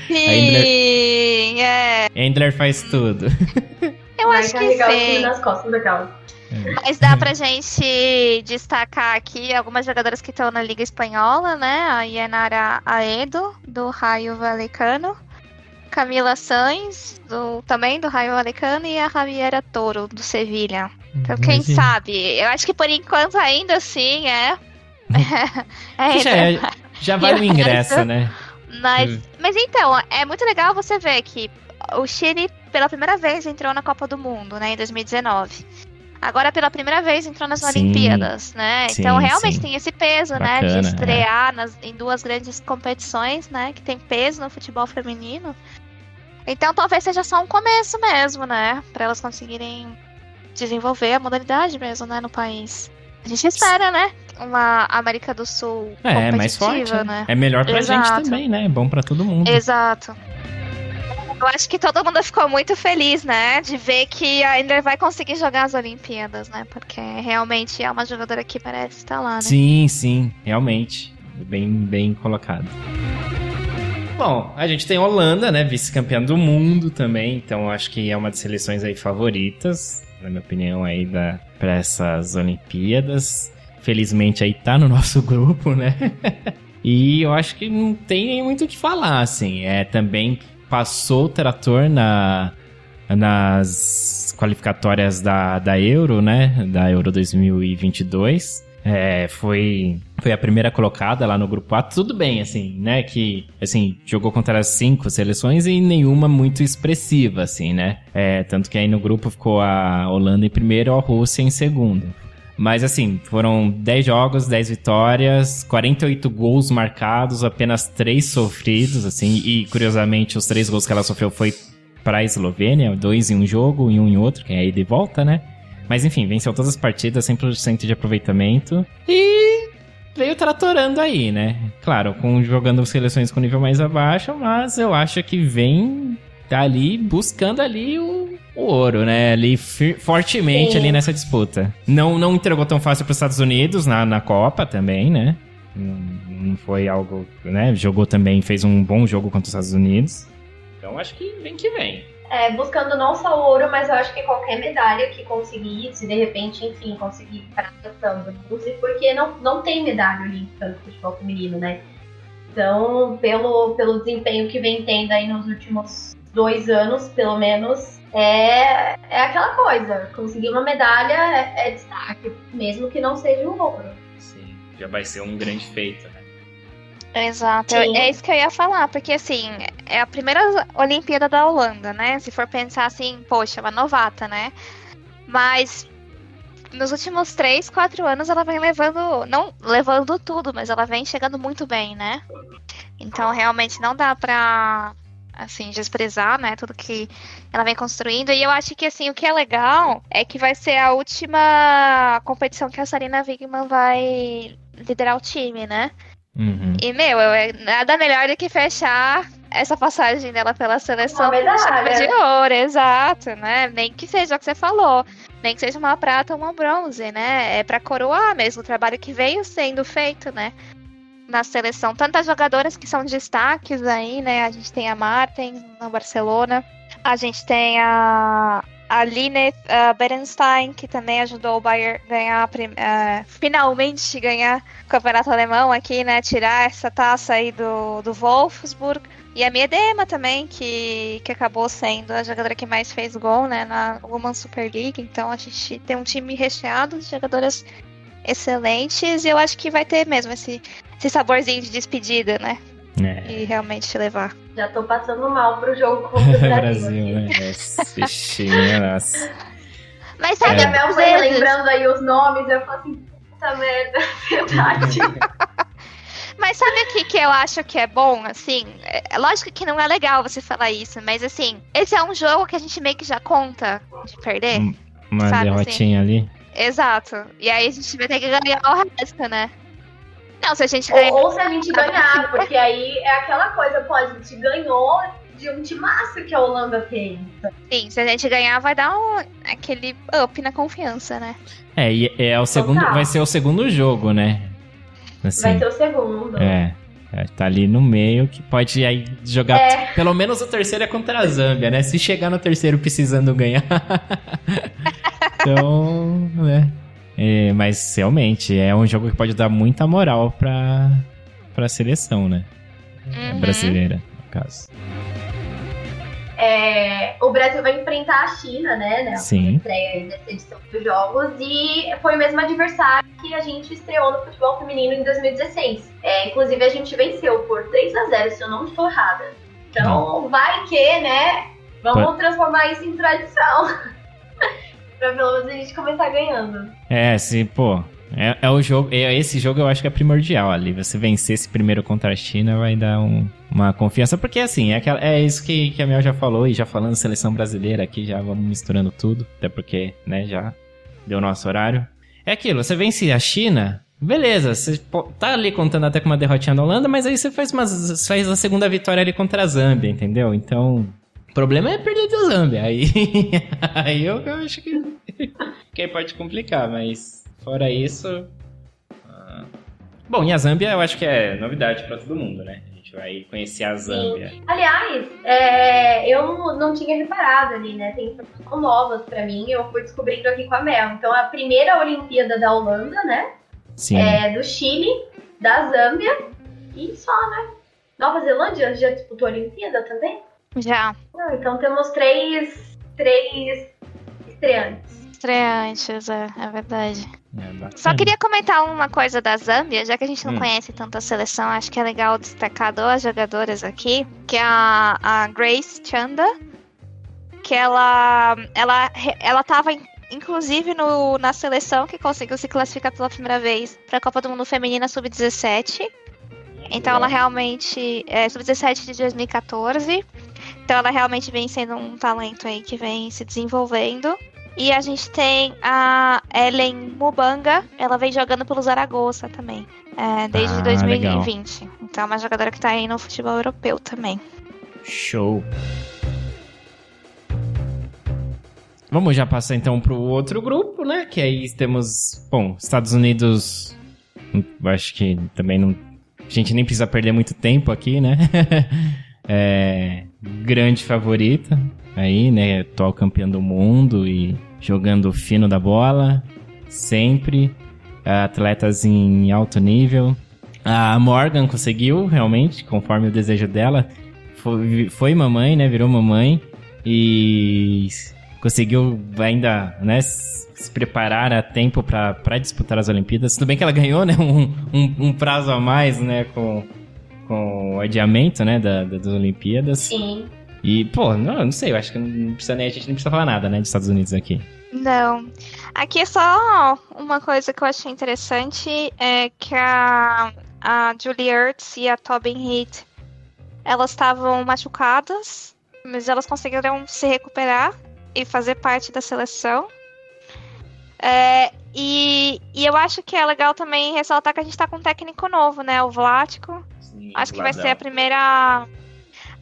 Sim, é. Endler faz tudo. Eu Vai acho que sim. nas costas daquela. Mas dá pra gente destacar aqui algumas jogadoras que estão na Liga Espanhola, né? A Yanara Aedo, do Raio Valecano. Camila Sainz, do, também do Raio Valecano, e a Javiera Toro, do Sevilha. Então, quem Imagina. sabe? Eu acho que por enquanto ainda assim é. é já, é, já vale o ingresso, né? Mas, hum. mas então, é muito legal você ver que o Chile, pela primeira vez, entrou na Copa do Mundo, né, em 2019. Agora, pela primeira vez, entrou nas sim, Olimpíadas, né? Sim, então, realmente sim. tem esse peso, Bacana, né? De é. estrear é. nas, em duas grandes competições, né? Que tem peso no futebol feminino. Então, talvez seja só um começo mesmo, né? Para elas conseguirem desenvolver a modalidade mesmo, né? No país. A gente espera, né? Uma América do Sul é, mais forte, né? né? É melhor pra Exato. gente também, né? É bom para todo mundo. Exato. Eu acho que todo mundo ficou muito feliz, né? De ver que a Ender vai conseguir jogar as Olimpíadas, né? Porque realmente é uma jogadora que merece estar lá, né? Sim, sim, realmente. Bem, bem colocado. Bom, a gente tem Holanda, né? Vice-campeã do mundo também. Então acho que é uma das seleções aí favoritas. na minha opinião, aí para essas Olimpíadas. Felizmente aí tá no nosso grupo, né? e eu acho que não tem muito o que falar, assim. É também passou o trator na, nas qualificatórias da, da Euro, né? Da Euro 2022. É, foi, foi a primeira colocada lá no grupo A. Tudo bem, assim, né? Que, assim, jogou contra as cinco seleções e nenhuma muito expressiva, assim, né? É, tanto que aí no grupo ficou a Holanda em primeiro a Rússia em segundo. Mas assim, foram 10 jogos, 10 vitórias, 48 gols marcados, apenas 3 sofridos, assim, e curiosamente os 3 gols que ela sofreu foi para a Eslovênia, dois em um jogo e um em outro, que é aí de volta, né? Mas enfim, venceu todas as partidas, 100% de aproveitamento. E veio tratorando aí, né? Claro, com jogando seleções com nível mais abaixo, mas eu acho que vem ali buscando ali o, o ouro, né? Ali fortemente Sim. ali nessa disputa. Não, não entregou tão fácil para os Estados Unidos na, na Copa também, né? Não, não foi algo, né? Jogou também, fez um bom jogo contra os Estados Unidos. Então acho que vem que vem é, buscando não só o ouro, mas eu acho que qualquer medalha que conseguir, se de repente, enfim, conseguir prata também, porque não, não tem medalha olímpica no futebol feminino, né? Então, pelo, pelo desempenho que vem tendo aí nos últimos dois anos, pelo menos, é, é aquela coisa. Conseguir uma medalha é, é destaque, mesmo que não seja o ouro. Sim, já vai ser um grande feito? Exato, Sim. é isso que eu ia falar, porque assim, é a primeira Olimpíada da Holanda, né? Se for pensar assim, poxa, uma novata, né? Mas nos últimos 3, 4 anos ela vem levando, não levando tudo, mas ela vem chegando muito bem, né? Então realmente não dá pra, assim, desprezar, né, tudo que ela vem construindo. E eu acho que, assim, o que é legal é que vai ser a última competição que a Sarina Wigman vai liderar o time, né? Uhum. E, meu, é nada melhor do que fechar essa passagem dela pela seleção com chave de ouro, exato, né? Nem que seja o que você falou, nem que seja uma prata ou uma bronze, né? É para coroar mesmo o trabalho que veio sendo feito, né? Na seleção. Tantas jogadoras que são destaques aí, né? A gente tem a Martin no Barcelona, a gente tem a a Line uh, Berenstein, que também ajudou o Bayern ganhar, uh, finalmente ganhar o campeonato alemão aqui, né? Tirar essa taça aí do, do Wolfsburg. E a Miedema também, que, que acabou sendo a jogadora que mais fez gol, né? Na Women's Super League. Então a gente tem um time recheado de jogadoras excelentes. E eu acho que vai ter mesmo esse, esse saborzinho de despedida, né? É. E realmente levar. Já tô passando mal pro jogo contra o Brasil. Brasil né? Bichinha, nossa. Mas sabe, é. a Mel foi lembrando aí os nomes, eu falo assim, puta merda, verdade. Mas sabe o que, que eu acho que é bom, assim? É, lógico que não é legal você falar isso, mas assim, esse é um jogo que a gente meio que já conta de perder. Uma sabe, derrotinha assim? ali. Exato. E aí a gente vai ter que ganhar o resto, né? Não, se a gente ganhar. Ou, ou se a gente ganhar, porque aí é aquela coisa, pô, a gente ganhou de um timaço que a Holanda fez. Sim, se a gente ganhar, vai dar um, aquele up na confiança, né? É, e é o segundo, vai ser o segundo jogo, né? Assim, vai ser o segundo. É. É, tá ali no meio que pode aí jogar. É. Pelo menos o terceiro é contra a Zâmbia, né? Se chegar no terceiro precisando ganhar. então, né? É, mas realmente é um jogo que pode dar muita moral pra, pra seleção, né? Uhum. Brasileira, no caso. É, o Brasil vai enfrentar a China, né? né Sim. estreia dessa edição dos Jogos. E foi o mesmo adversário que a gente estreou no futebol feminino em 2016. É, inclusive, a gente venceu por 3 a 0 se eu não estou errada. Então, não. vai que, né? Vamos Pode... transformar isso em tradição. pra pelo menos a gente começar ganhando. É, sim, pô. É, é, o jogo, é, esse jogo eu acho que é primordial ali. Você vencer esse primeiro contra a China vai dar um, uma confiança, porque assim, é, aquela, é isso que, que a Mel já falou, e já falando seleção brasileira aqui, já vamos misturando tudo, até porque, né, já deu nosso horário. É aquilo, você vence a China, beleza, você tá ali contando até com uma derrotinha da Holanda, mas aí você faz, uma, faz a segunda vitória ali contra a Zâmbia, entendeu? Então, o problema é perder da Zâmbia. Aí, aí eu, eu acho que, que pode complicar, mas fora isso. Uh... Bom, e a Zâmbia eu acho que é novidade para todo mundo, né? A gente gente vai conhecer a Zâmbia. Sim. Aliás, é, eu não tinha reparado ali, né? Tem informações novas para mim, eu fui descobrindo aqui com a Mel. Então, a primeira Olimpíada da Holanda, né? Sim. É, do Chile, da Zâmbia e só, né? Nova Zelândia já disputou a Olimpíada também? Já. Ah, então temos três, três estreantes. Estreantes, é, é verdade. É. Só queria comentar uma coisa da Zâmbia, já que a gente não Hum. conhece tanto a seleção, acho que é legal destacar duas jogadoras aqui, que é a, a Grace Chanda, que ela ela ela tava in- inclusive no, na seleção que conseguiu se classificar pela primeira vez para a Copa do Mundo Feminina Sub-17. Então ela realmente é sub-17 de 2014. Então ela realmente vem sendo um talento aí que vem se desenvolvendo. E a gente tem a Ellen Mubanga, ela vem jogando pelo Zaragoza também, é, desde Ah, 2020. Então é uma jogadora que tá aí no futebol europeu também. Show. Vamos já passar então pro outro grupo, né? Que aí temos, bom, Estados Unidos. hum, Acho que também não. A gente nem precisa perder muito tempo aqui, né? é, grande favorita aí, né? Atual campeã do mundo e jogando fino da bola, sempre. Atletas em alto nível. A Morgan conseguiu, realmente, conforme o desejo dela. Foi, foi mamãe, né? Virou mamãe. E conseguiu ainda, né? Se preparar a tempo para disputar as Olimpíadas. Tudo bem que ela ganhou, né? Um, um, um prazo a mais, né? Com, com o adiamento, né? Da, da- das Olimpíadas. Sim. E, pô, não, não sei. Eu acho que não precisa nem, a gente não precisa falar nada, né? Dos Estados Unidos aqui. Não. Aqui é só uma coisa que eu achei interessante é que a, a Julie Ertz e a Tobin Heath elas estavam machucadas, mas elas conseguiram se recuperar e fazer parte da seleção. É, e, e eu acho que é legal também ressaltar que a gente tá com um técnico novo, né? O Vlático. Acho que vai ser a primeira.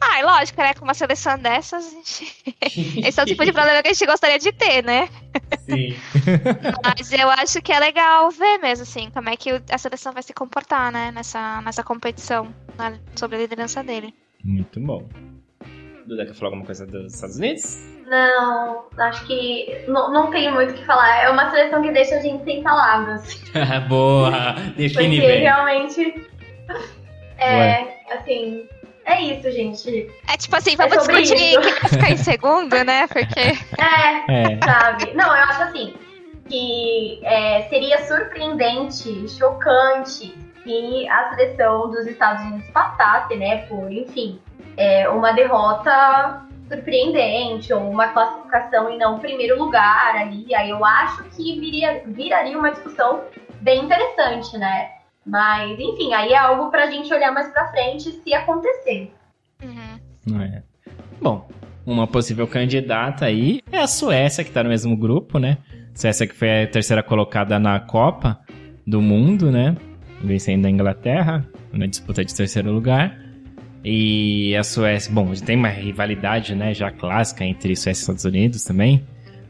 Ah, e lógico, né? Com uma seleção dessas, a gente... esse é o tipo de problema que a gente gostaria de ter, né? Sim. Mas eu acho que é legal ver mesmo, assim, como é que a seleção vai se comportar, né? Nessa, nessa competição, na- sobre a liderança dele. Muito bom. Duda, quer falar alguma coisa dos Estados Unidos? Não, acho que não, não tem muito o que falar. É uma seleção que deixa a gente sem palavras. Boa! Define Porque bem. realmente. É, assim. É isso, gente. É tipo assim, vamos É discutir isso. quem vai ficar em segundo, né? Porque. É, É. sabe? Não, eu acho assim. Que é, seria surpreendente, chocante se a seleção dos Estados Unidos passasse, né? Por, enfim, é, uma derrota surpreendente ou uma classificação em não primeiro lugar ali. Aí eu acho que viria, viraria uma discussão bem interessante, né? Mas, enfim, aí é algo pra gente olhar mais pra frente se acontecer. Uhum. Não é. Bom, uma possível candidata aí é a Suécia, que tá no mesmo grupo, né? Suécia que foi a terceira colocada na Copa do Mundo, né? Vencendo a Inglaterra na disputa de terceiro lugar. E a Suécia, bom, tem uma rivalidade, né, já clássica entre Suécia e Estados Unidos também.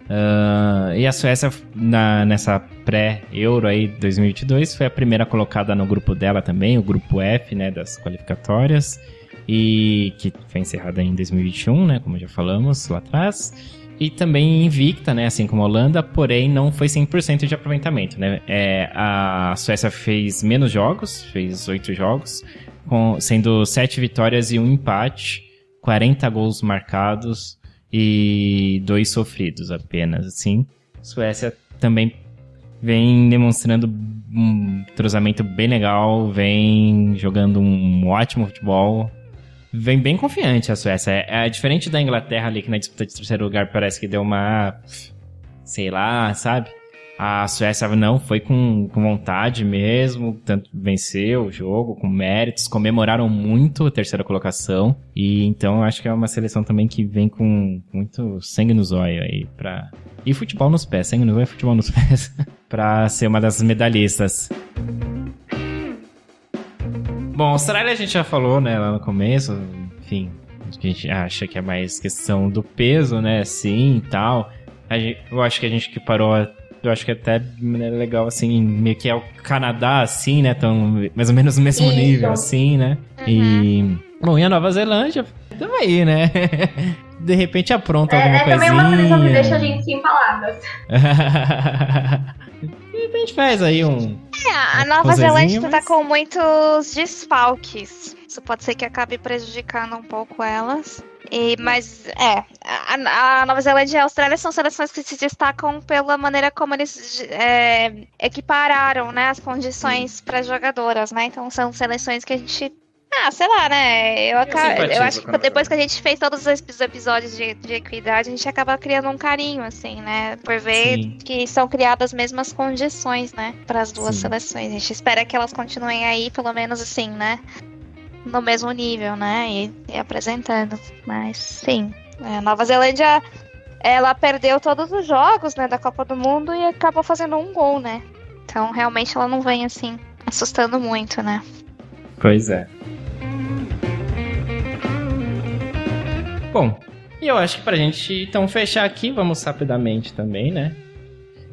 Ah, e a Suécia, na, nessa pré-Euro aí 2022, foi a primeira colocada no grupo dela também, o grupo F, né, das qualificatórias e que foi encerrada em 2021, né, como já falamos lá atrás. E também invicta, né, assim como a Holanda, porém não foi 100% de aproveitamento, né. É, a Suécia fez menos jogos, fez oito jogos, com, sendo sete vitórias e um empate, 40 gols marcados e dois sofridos apenas, assim. Suécia também vem demonstrando um entrosamento bem legal, vem jogando um ótimo futebol, vem bem confiante a Suécia. É, é diferente da Inglaterra ali, que na disputa de terceiro lugar parece que deu uma. sei lá, sabe? A Suécia não foi com, com vontade mesmo, tanto venceu o jogo com méritos, comemoraram muito a terceira colocação. E então acho que é uma seleção também que vem com muito sangue nos olhos aí pra. E futebol nos pés, sangue nos olhos futebol nos pés. pra ser uma das medalhistas. Bom, a Austrália a gente já falou, né, lá no começo, enfim, a gente acha que é mais questão do peso, né, sim e tal. Gente- eu acho que a gente que parou Eu acho que até é legal, assim, meio que é o Canadá, assim, né? Tão mais ou menos no mesmo Isso. nível, assim, né? E. Bom, e a Nova Zelândia, tamo aí, né? De repente apronta É, alguma é também coisinha. uma seleção que deixa a gente sem palavras. De repente faz aí um. É, a Nova Zelândia tá mas- com muitos desfalques. Isso pode ser que acabe prejudicando um pouco elas. E, mas, é, a, a Nova Zelândia e a Austrália são seleções que se destacam pela maneira como eles é, equipararam né, as condições para jogadoras, né? Então são seleções que a gente. Ah, sei lá, né? Eu, simpatizo eu acho que depois que a gente fez todos os episódios de, de equidade, a gente acaba criando um carinho, assim, né? Por ver Sim. que são criadas as mesmas condições, né? Para as duas Sim. seleções. A gente espera que elas continuem aí, pelo menos assim, né? No mesmo nível, né? E, e apresentando. Mas sim. É, a Nova Zelândia, ela perdeu todos os jogos, né? Da Copa do Mundo e acabou fazendo um gol, né? Então realmente ela não vem assim assustando muito, né? Pois é. Bom, e eu acho que pra gente então fechar aqui, vamos rapidamente também, né?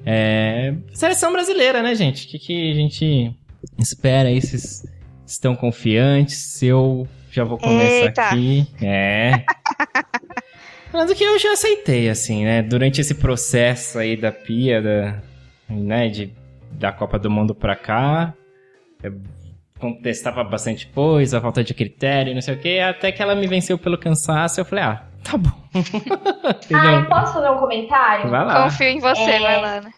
É... Seleção brasileira, né, gente? O que, que a gente espera aí? Estão confiantes? Eu já vou começar Eita. aqui. É. Falando que eu já aceitei, assim, né? Durante esse processo aí da pia, da, né, de, da Copa do Mundo pra cá, eu contestava bastante coisa, falta de critério, não sei o que, até que ela me venceu pelo cansaço, eu falei, ah, tá bom. Ah, posso fazer um comentário? Vai lá. Confio em você, É. vai lá, né?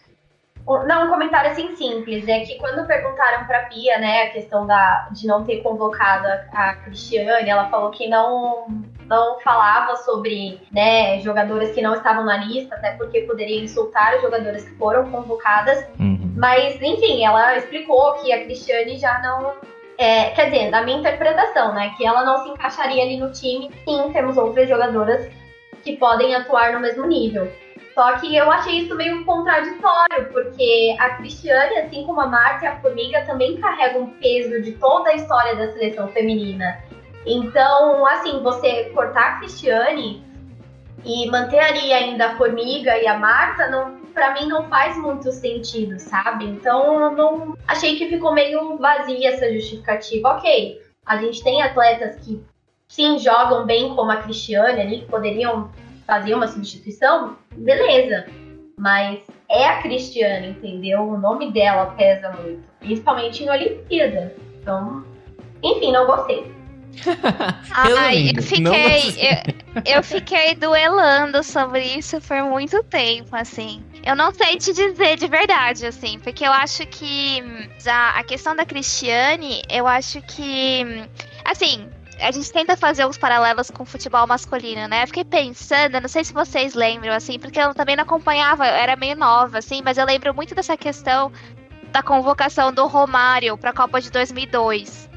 Não, um comentário assim simples. É que quando perguntaram pra Pia, né, a questão da, de não ter convocado a, a Cristiane, ela falou que não, não falava sobre né, jogadoras que não estavam na lista, até porque poderia insultar as jogadoras que foram convocadas. Uhum. Mas, enfim, ela explicou que a Cristiane já não. é, quer dizer, na minha interpretação, né? Que ela não se encaixaria ali no time. Sim, temos outras jogadoras que podem atuar no mesmo nível. Só que eu achei isso meio contraditório, porque a Cristiane, assim como a Marta e a Formiga, também carregam um peso de toda a história da seleção feminina. Então, assim, você cortar a Cristiane e manter ali ainda a Formiga e a Marta, não, para mim não faz muito sentido, sabe? Então, não achei que ficou meio vazia essa justificativa. Ok, a gente tem atletas que sim jogam bem como a Cristiane ali, que poderiam fazer uma substituição, beleza. Mas é a Cristiane, entendeu? O nome dela pesa muito, principalmente em Olimpíada. Então, enfim, não gostei. Ai, eu fiquei. Eu, eu fiquei duelando sobre isso por muito tempo, assim. Eu não sei te dizer de verdade, assim, porque eu acho que hum, a, a questão da Cristiane, eu acho que. hum, Assim, a gente tenta fazer os paralelos com o futebol masculino, né? Eu fiquei pensando, não sei se vocês lembram, assim, porque eu também não acompanhava, eu era meio nova, assim, mas eu lembro muito dessa questão da convocação do Romário para a Copa de 2002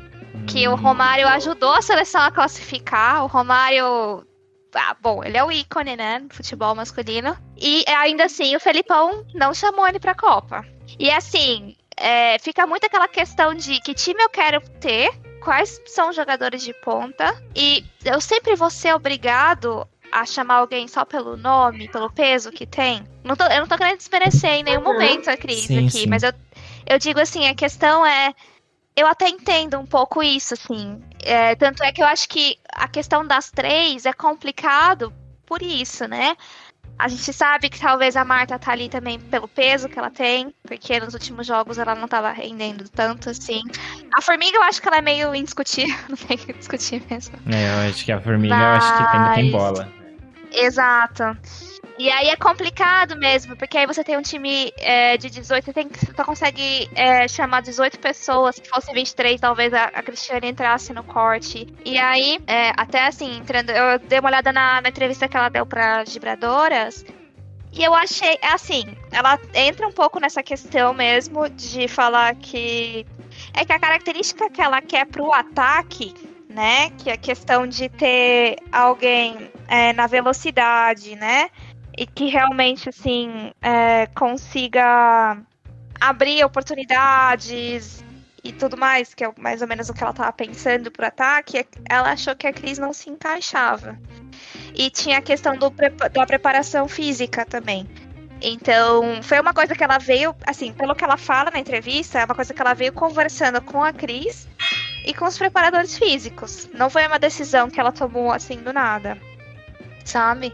que o Romário ajudou a seleção a classificar. O Romário. Ah, bom, ele é o ícone, né? Do futebol masculino. E ainda assim, o Felipão não chamou ele pra Copa. E assim, é, fica muito aquela questão de que time eu quero ter, quais são os jogadores de ponta. E eu sempre vou ser obrigado a chamar alguém só pelo nome, pelo peso que tem. Não tô- eu não tô querendo desmerecer em nenhum Uhum. momento a Cris Sim, aqui, sim. mas eu, eu digo assim, a questão é eu até entendo um pouco isso, assim. É, tanto é que eu acho que a questão das três é complicado por isso, né? A gente sabe que talvez a Marta tá ali também pelo peso que ela tem, porque nos últimos jogos ela não tava rendendo tanto, assim. A Formiga eu acho que ela é meio indiscutível, não tem que discutir mesmo. É, eu acho que a formiga, eu acho que ainda tem Mas- bola. Exato. E aí é complicado mesmo, porque aí você tem um time é, de 18, você, tem, que- só consegue é, chamar 18 pessoas, se fosse 23, talvez a, a Cristiane entrasse no corte. E aí, é, até assim, entrando, eu dei uma olhada na, na entrevista que ela deu para Gibradoras, e eu achei, assim, ela entra um pouco nessa questão mesmo de falar que é que a característica que ela quer pro ataque, né, que é a questão de ter alguém é, na velocidade, né? E que realmente, assim, é, consiga abrir oportunidades e tudo mais, que é mais ou menos o que ela tava pensando pro ataque, é- ela achou que a Cris não se encaixava. E tinha a questão do, da preparação física também. Então, foi uma coisa que ela veio, assim, pelo que ela fala na entrevista, é uma coisa que ela veio conversando com a Cris e com os preparadores físicos. Não foi uma decisão que ela tomou assim do nada, sabe?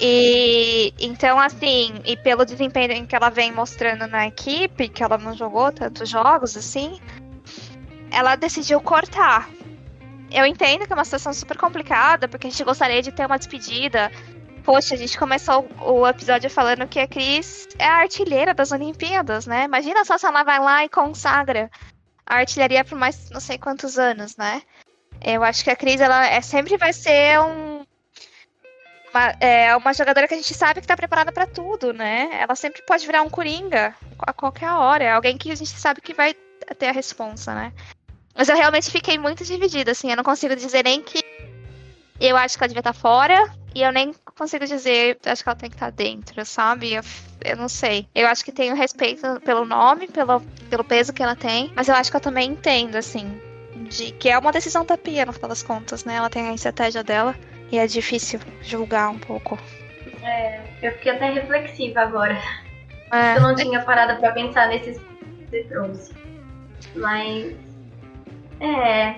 E então, assim, e pelo desempenho que ela vem mostrando na equipe, que ela não jogou tantos jogos assim, ela decidiu cortar. Eu entendo que é uma situação super complicada, porque a gente gostaria de ter uma despedida Poxa, a gente começou o episódio falando que a Cris é a artilheira das Olimpíadas, né? Imagina só se ela vai lá e consagra a artilharia por mais não sei quantos anos, né? Eu acho que a Cris, ela é, sempre vai ser um, uma, é, uma jogadora que a gente sabe que tá preparada para tudo, né? Ela sempre pode virar um coringa a qualquer hora. É alguém que a gente sabe que vai ter a responsa, né? Mas eu realmente fiquei muito dividida, assim. Eu não consigo dizer nem que eu acho que ela devia estar tá fora, e eu nem consigo dizer, acho que ela tem que estar dentro, sabe? Eu, eu não sei. Eu acho que tenho respeito pelo nome, pelo, pelo peso que ela tem, mas eu acho que eu também entendo, assim, de que é uma decisão da Pia, no final das contas, né? Ela tem a estratégia dela e é difícil julgar um pouco. É, eu fiquei até reflexiva agora. É. Eu não tinha parado para pensar nesses que você trouxe. Mas. É.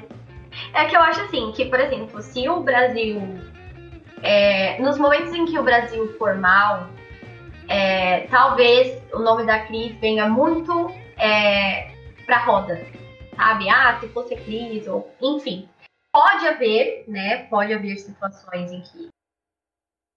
É que eu acho assim, que, por exemplo, se o Brasil é, nos momentos em que o Brasil for mal, é, talvez o nome da Cris venha muito é, pra roda, sabe? Ah, se fosse Cris, ou enfim. Pode haver, né? Pode haver situações em que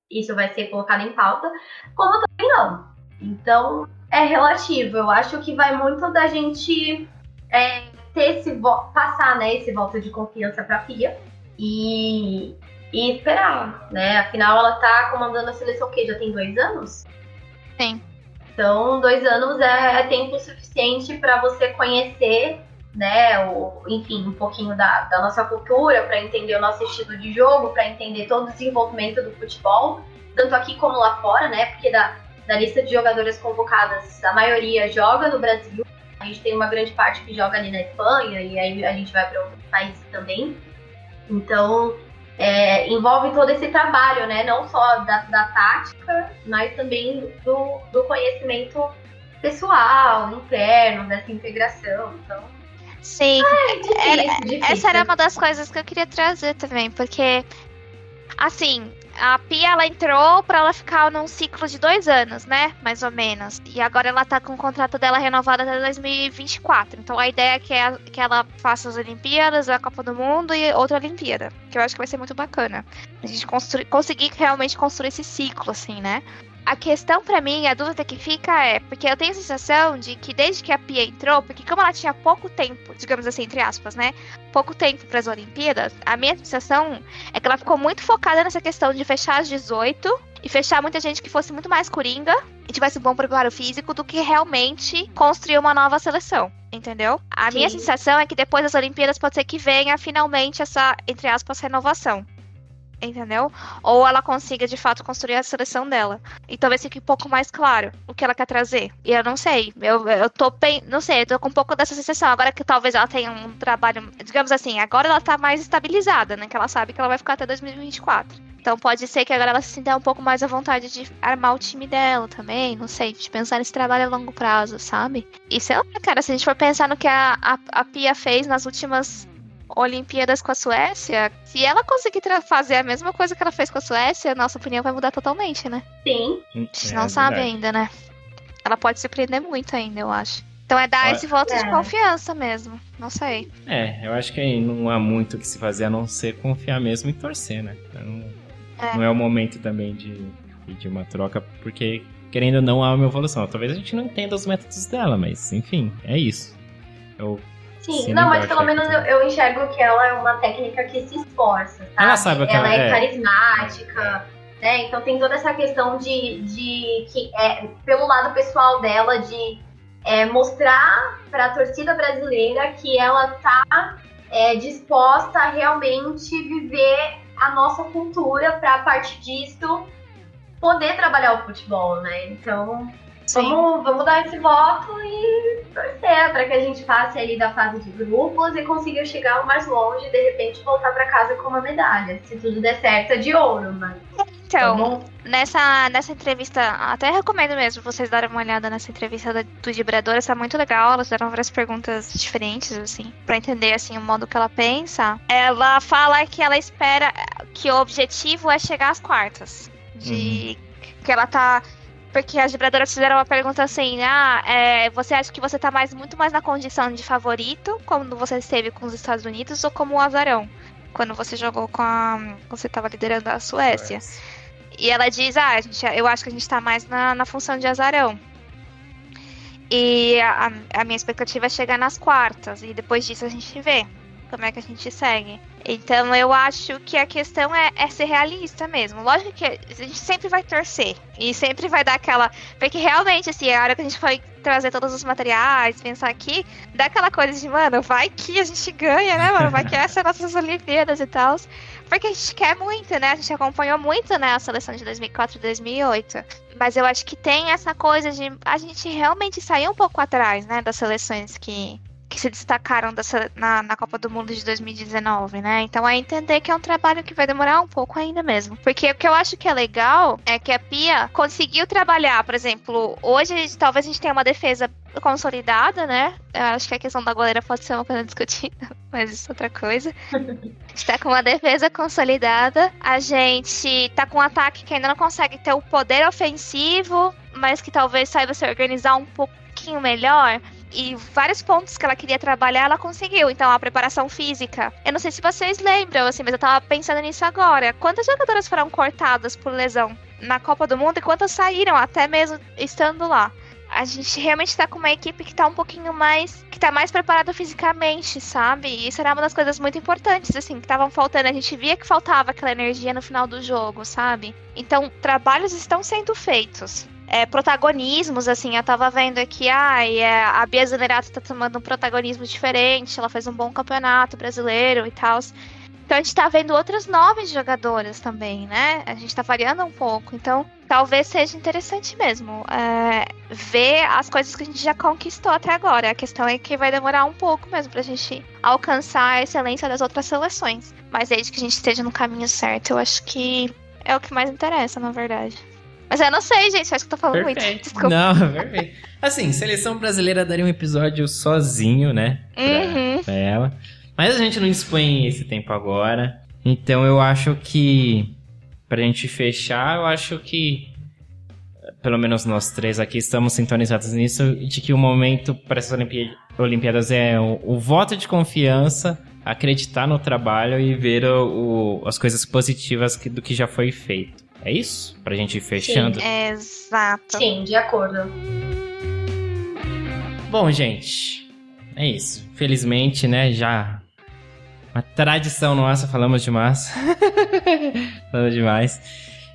isso vai ser colocado em pauta, como também não. Então, é relativo. Eu acho que vai muito da gente é, ter esse passar, né, esse voto de confiança para a Pia e e esperar, né? Afinal, ela tá comandando a seleção o quê? Já tem dois anos? Sim. Então, dois anos é, é tempo suficiente para você conhecer, né? O, enfim, um pouquinho da, da nossa cultura, para entender o nosso estilo de jogo, para entender todo o desenvolvimento do futebol, tanto aqui como lá fora, né? Porque da, da lista de jogadoras convocadas, a maioria joga no Brasil. A gente tem uma grande parte que joga ali na Espanha, e aí a gente vai para outros países também. Então, é, envolve todo esse trabalho, né? Não só da, da tática, mas também do, do conhecimento pessoal, interno, dessa integração. Então, Sim, ah, é difícil, era, difícil. essa era uma das coisas que eu queria trazer também, porque assim, a Pia ela entrou para ela ficar num ciclo de dois anos, né? Mais ou menos. E agora ela tá com o contrato dela renovado até 2024. Então a ideia é que, é, que ela faça as Olimpíadas, a Copa do Mundo e outra Olimpíada. Que eu acho que vai ser muito bacana. A gente conseguir realmente construir esse ciclo, assim, né? A questão para mim, a dúvida que fica é, porque eu tenho a sensação de que desde que a Pia entrou, porque como ela tinha pouco tempo, digamos assim, entre aspas, né? Pouco tempo para as Olimpíadas, a minha sensação é que ela ficou muito focada nessa questão de fechar as 18 e fechar muita gente que fosse muito mais coringa e tivesse um bom preparo físico do que realmente construir uma nova seleção. Entendeu? A Sim. minha sensação é que depois das Olimpíadas pode ser que venha finalmente essa, entre aspas, renovação entendeu? Ou ela consiga de fato construir a seleção dela. E talvez fique um pouco mais claro o que ela quer trazer. E eu não sei, eu, eu tô bem, não sei, eu tô com um pouco dessa sensação. Agora que talvez ela tenha um trabalho, digamos assim, agora ela tá mais estabilizada, né? Que ela sabe que ela vai ficar até 2024. Então pode ser que agora ela se sinta um pouco mais à vontade de armar o time dela também, não sei, de pensar nesse trabalho a longo prazo, sabe? E sei lá, cara, se a gente for pensar no que a, a, a Pia fez nas últimas Olimpíadas com a Suécia, se ela conseguir fazer a mesma coisa que ela fez com a Suécia, nossa opinião vai mudar totalmente, né? Sim. A gente é, não sabe verdade. ainda, né? Ela pode surpreender muito ainda, eu acho. Então é dar esse voto é. de confiança mesmo. Não sei. É, eu acho que não há muito o que se fazer a não ser confiar mesmo e torcer, né? Então, é. Não é o momento também de, de uma troca, porque querendo ou não há uma evolução. Talvez a gente não entenda os métodos dela, mas enfim, é isso. Eu Sim, não, mas pelo menos eu, eu, enxergo que ela é uma técnica que se esforça, sabe? Ela sabe que ela, ela é, é carismática, né? Então tem toda essa questão de, de que é pelo lado pessoal dela de é, mostrar para a torcida brasileira que ela tá é, disposta a realmente viver a nossa cultura para a partir disso poder trabalhar o futebol, né? Então Vamos, vamos dar esse voto e torcer para que a gente passe ali da fase de grupos e consiga chegar o mais longe e de repente voltar para casa com uma medalha. Se tudo der certo, é de ouro, mas. Então, nessa, nessa entrevista, até recomendo mesmo vocês darem uma olhada nessa entrevista da, do Vibrador, está muito legal. Elas deram várias perguntas diferentes, assim, para entender assim o modo que ela pensa. Ela fala que ela espera que o objetivo é chegar às quartas. De uhum. que ela tá. Porque as vibradoras fizeram uma pergunta assim: ah, é, você acha que você tá mais, muito mais na condição de favorito, como você esteve com os Estados Unidos, ou como azarão? Quando você jogou com a. Você estava liderando a Suécia. E ela diz: Ah, a gente, eu acho que a gente tá mais na, na função de azarão. E a, a minha expectativa é chegar nas quartas. E depois disso a gente vê como é que a gente segue. Então eu acho que a questão é, é, ser realista mesmo. Lógico que a gente sempre vai torcer. E sempre vai dar aquela. Porque realmente, assim, a hora que a gente foi trazer todos os materiais, pensar aqui, dá aquela coisa de, mano, vai que a gente ganha, né, mano? Vai que essa é nossas Olimpíadas e tal. Porque a gente quer muito, né? A gente acompanhou muito, né, a seleção de 2004 e 2008. Mas eu acho que tem essa coisa de a gente realmente sair um pouco atrás, né, das seleções que, que se destacaram dessa, na, na Copa do Mundo de 2019, né? Então é entender que é um trabalho que vai demorar um pouco ainda mesmo. Porque o que eu acho que é legal é que a Pia conseguiu trabalhar, por exemplo, hoje talvez a gente tenha uma defesa consolidada, né? Eu acho que a questão da goleira pode ser uma coisa discutida, mas isso é outra coisa. está com uma defesa consolidada, a gente tá com um ataque que ainda não consegue ter o poder ofensivo, mas que talvez saiba se organizar um pouquinho melhor e vários pontos que ela queria trabalhar, ela conseguiu. Então, a preparação física. Eu não sei se vocês lembram, assim, mas eu tava pensando nisso agora. Quantas jogadoras foram cortadas por lesão na Copa do Mundo e quantas saíram, até mesmo estando lá? A gente realmente tá com uma equipe que tá um pouquinho mais. que tá mais preparada fisicamente, sabe? E isso era uma das coisas muito importantes, assim, que estavam faltando. A gente via que faltava aquela energia no final do jogo, sabe? Então, trabalhos estão sendo feitos é, protagonismos, assim, eu tava vendo aqui, ah, é, a Bia Zanerato tá tomando um protagonismo diferente, ela fez um bom campeonato brasileiro e tal. Então a gente tá vendo outras novas jogadoras também, né? A gente tá variando um pouco. Então talvez seja interessante mesmo é, ver as coisas que a gente já conquistou até agora. A questão é que vai demorar um pouco mesmo pra gente alcançar a excelência das outras seleções. Mas desde que a gente esteja no caminho certo, eu acho que é o que mais interessa, na verdade. Mas eu não sei, gente. Acho que tô falando perfeito. muito. Desculpa. Não, perfeito. Assim, seleção brasileira daria um episódio sozinho, né? Pra, uhum. pra ela. Mas a gente não expõe esse tempo agora. Então eu acho que. Pra gente fechar, eu acho que. Pelo menos nós três aqui estamos sintonizados nisso. De que o momento para essas Olimpíadas é o, o voto de confiança acreditar no trabalho e ver o, o, as coisas positivas que, do que já foi feito. É isso? Pra gente ir fechando? Sim, exato. Sim, de acordo. Bom, gente, é isso. Felizmente, né, já uma tradição nossa, falamos demais. falamos demais.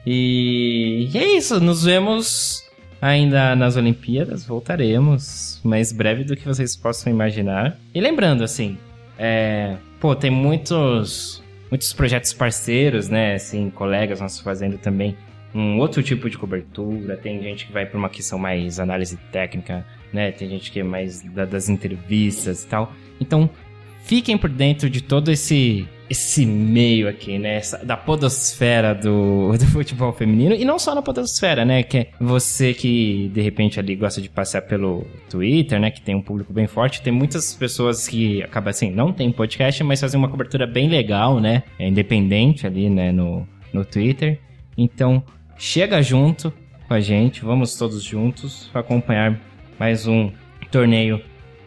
E... e é isso, nos vemos ainda nas Olimpíadas, voltaremos mais breve do que vocês possam imaginar. E lembrando, assim, é... pô, tem muitos muitos projetos parceiros, né? Assim, colegas nossos fazendo também um outro tipo de cobertura. Tem gente que vai para uma questão mais análise técnica, né? Tem gente que é mais da, das entrevistas e tal. Então, fiquem por dentro de todo esse esse meio aqui, né? Essa, da podosfera do, do futebol feminino. E não só na podosfera, né? Que você que, de repente, ali gosta de passar pelo Twitter, né? Que tem um público bem forte. Tem muitas pessoas que acabam assim, não tem podcast, mas fazem uma cobertura bem legal, né? É independente ali, né? No, no Twitter. Então, chega junto com a gente. Vamos todos juntos acompanhar mais um torneio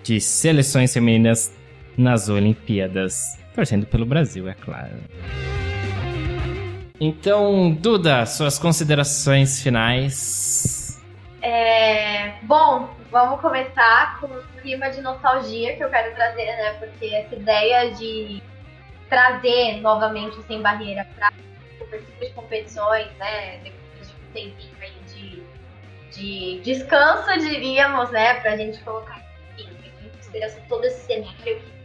de seleções femininas nas Olimpíadas. Torcendo pelo Brasil, é claro. Então, Duda, suas considerações finais. É, bom, vamos começar com o clima de nostalgia que eu quero trazer, né? Porque essa ideia de trazer novamente Sem Barreira para de competições, né? Depois de um tempinho aí de, de descanso, diríamos, né? Pra gente colocar em consideração todo esse cenário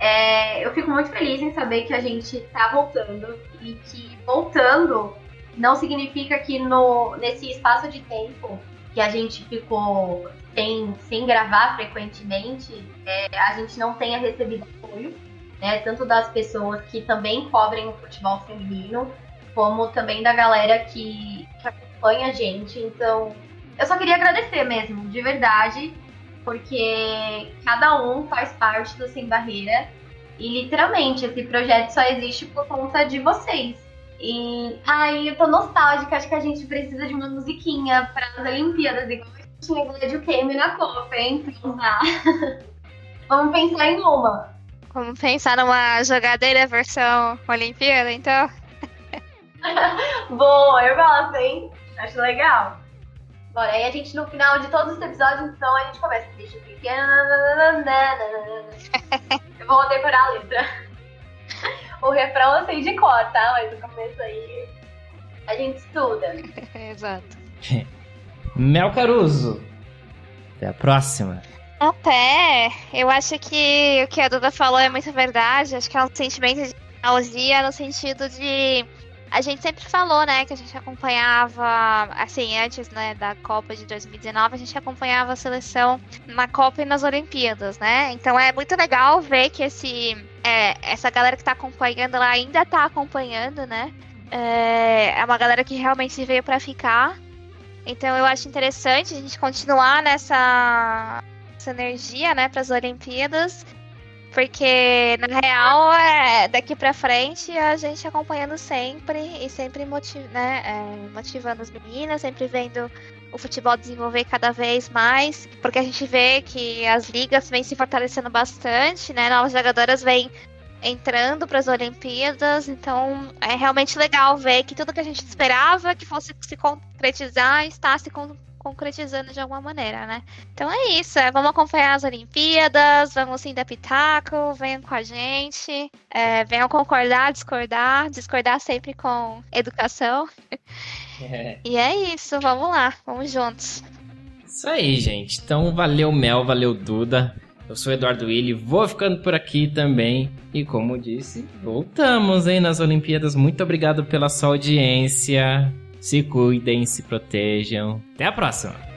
é, eu fico muito feliz em saber que a gente tá voltando e que voltando não significa que no, nesse espaço de tempo que a gente ficou sem, sem gravar frequentemente, é, a gente não tenha recebido apoio. né? Tanto das pessoas que também cobrem o futebol feminino, como também da galera que, que acompanha a gente. Então, eu só queria agradecer mesmo, de verdade, porque cada um faz parte do Sem Barreira. E literalmente, esse projeto só existe por conta de vocês. E ai, eu tô nostálgica, acho que a gente precisa de uma musiquinha para as Olimpíadas, igual a gente tinha Glad Game na Copa, hein? Vamos pensar em uma. Vamos pensar numa jogadeira versão Olimpíada, então? Boa, eu gosto, hein? Acho legal. Bora, aí a gente no final de todos os episódios, então a gente começa. Deixa pequena. Eu vou decorar a letra. O refrão eu sei de cor, tá? Mas no começo aí a gente estuda. Exato. Mel Caruso. Até a próxima. Até, eu acho que o que a Duda falou é muito verdade. Acho que é um sentimento de nostalgia no sentido de a gente sempre falou, né, que a gente acompanhava, assim, antes, né, da Copa de 2019, a gente acompanhava a seleção na Copa e nas Olimpíadas, né? Então é muito legal ver que esse, é, essa galera que tá acompanhando, ela ainda tá acompanhando, né? É, é uma galera que realmente veio para ficar. Então eu acho interessante a gente continuar nessa essa energia, né, para as Olimpíadas porque, na real, é, daqui pra frente, a gente acompanhando sempre e sempre motiv né, é, motivando as meninas, sempre vendo o futebol desenvolver cada vez mais, porque a gente vê que as ligas vêm se fortalecendo bastante, né? Novas jogadoras vêm entrando para as Olimpíadas, então é realmente legal ver que tudo que a gente esperava que fosse se concretizar está se concretizando de alguma maneira, né? Então é isso, é, vamos acompanhar as Olimpíadas, vamos sim dar pitaco, venham com a gente, é, venham concordar, discordar, discordar sempre com educação. É. E é isso, vamos lá, vamos juntos. Isso aí, gente. Então valeu Mel, valeu Duda. Eu sou Eduardo Willi, vou ficando por aqui também. E como disse, voltamos, hein, nas Olimpíadas. Muito obrigado pela sua audiência. Se cuidem, se protejam. Até a próxima!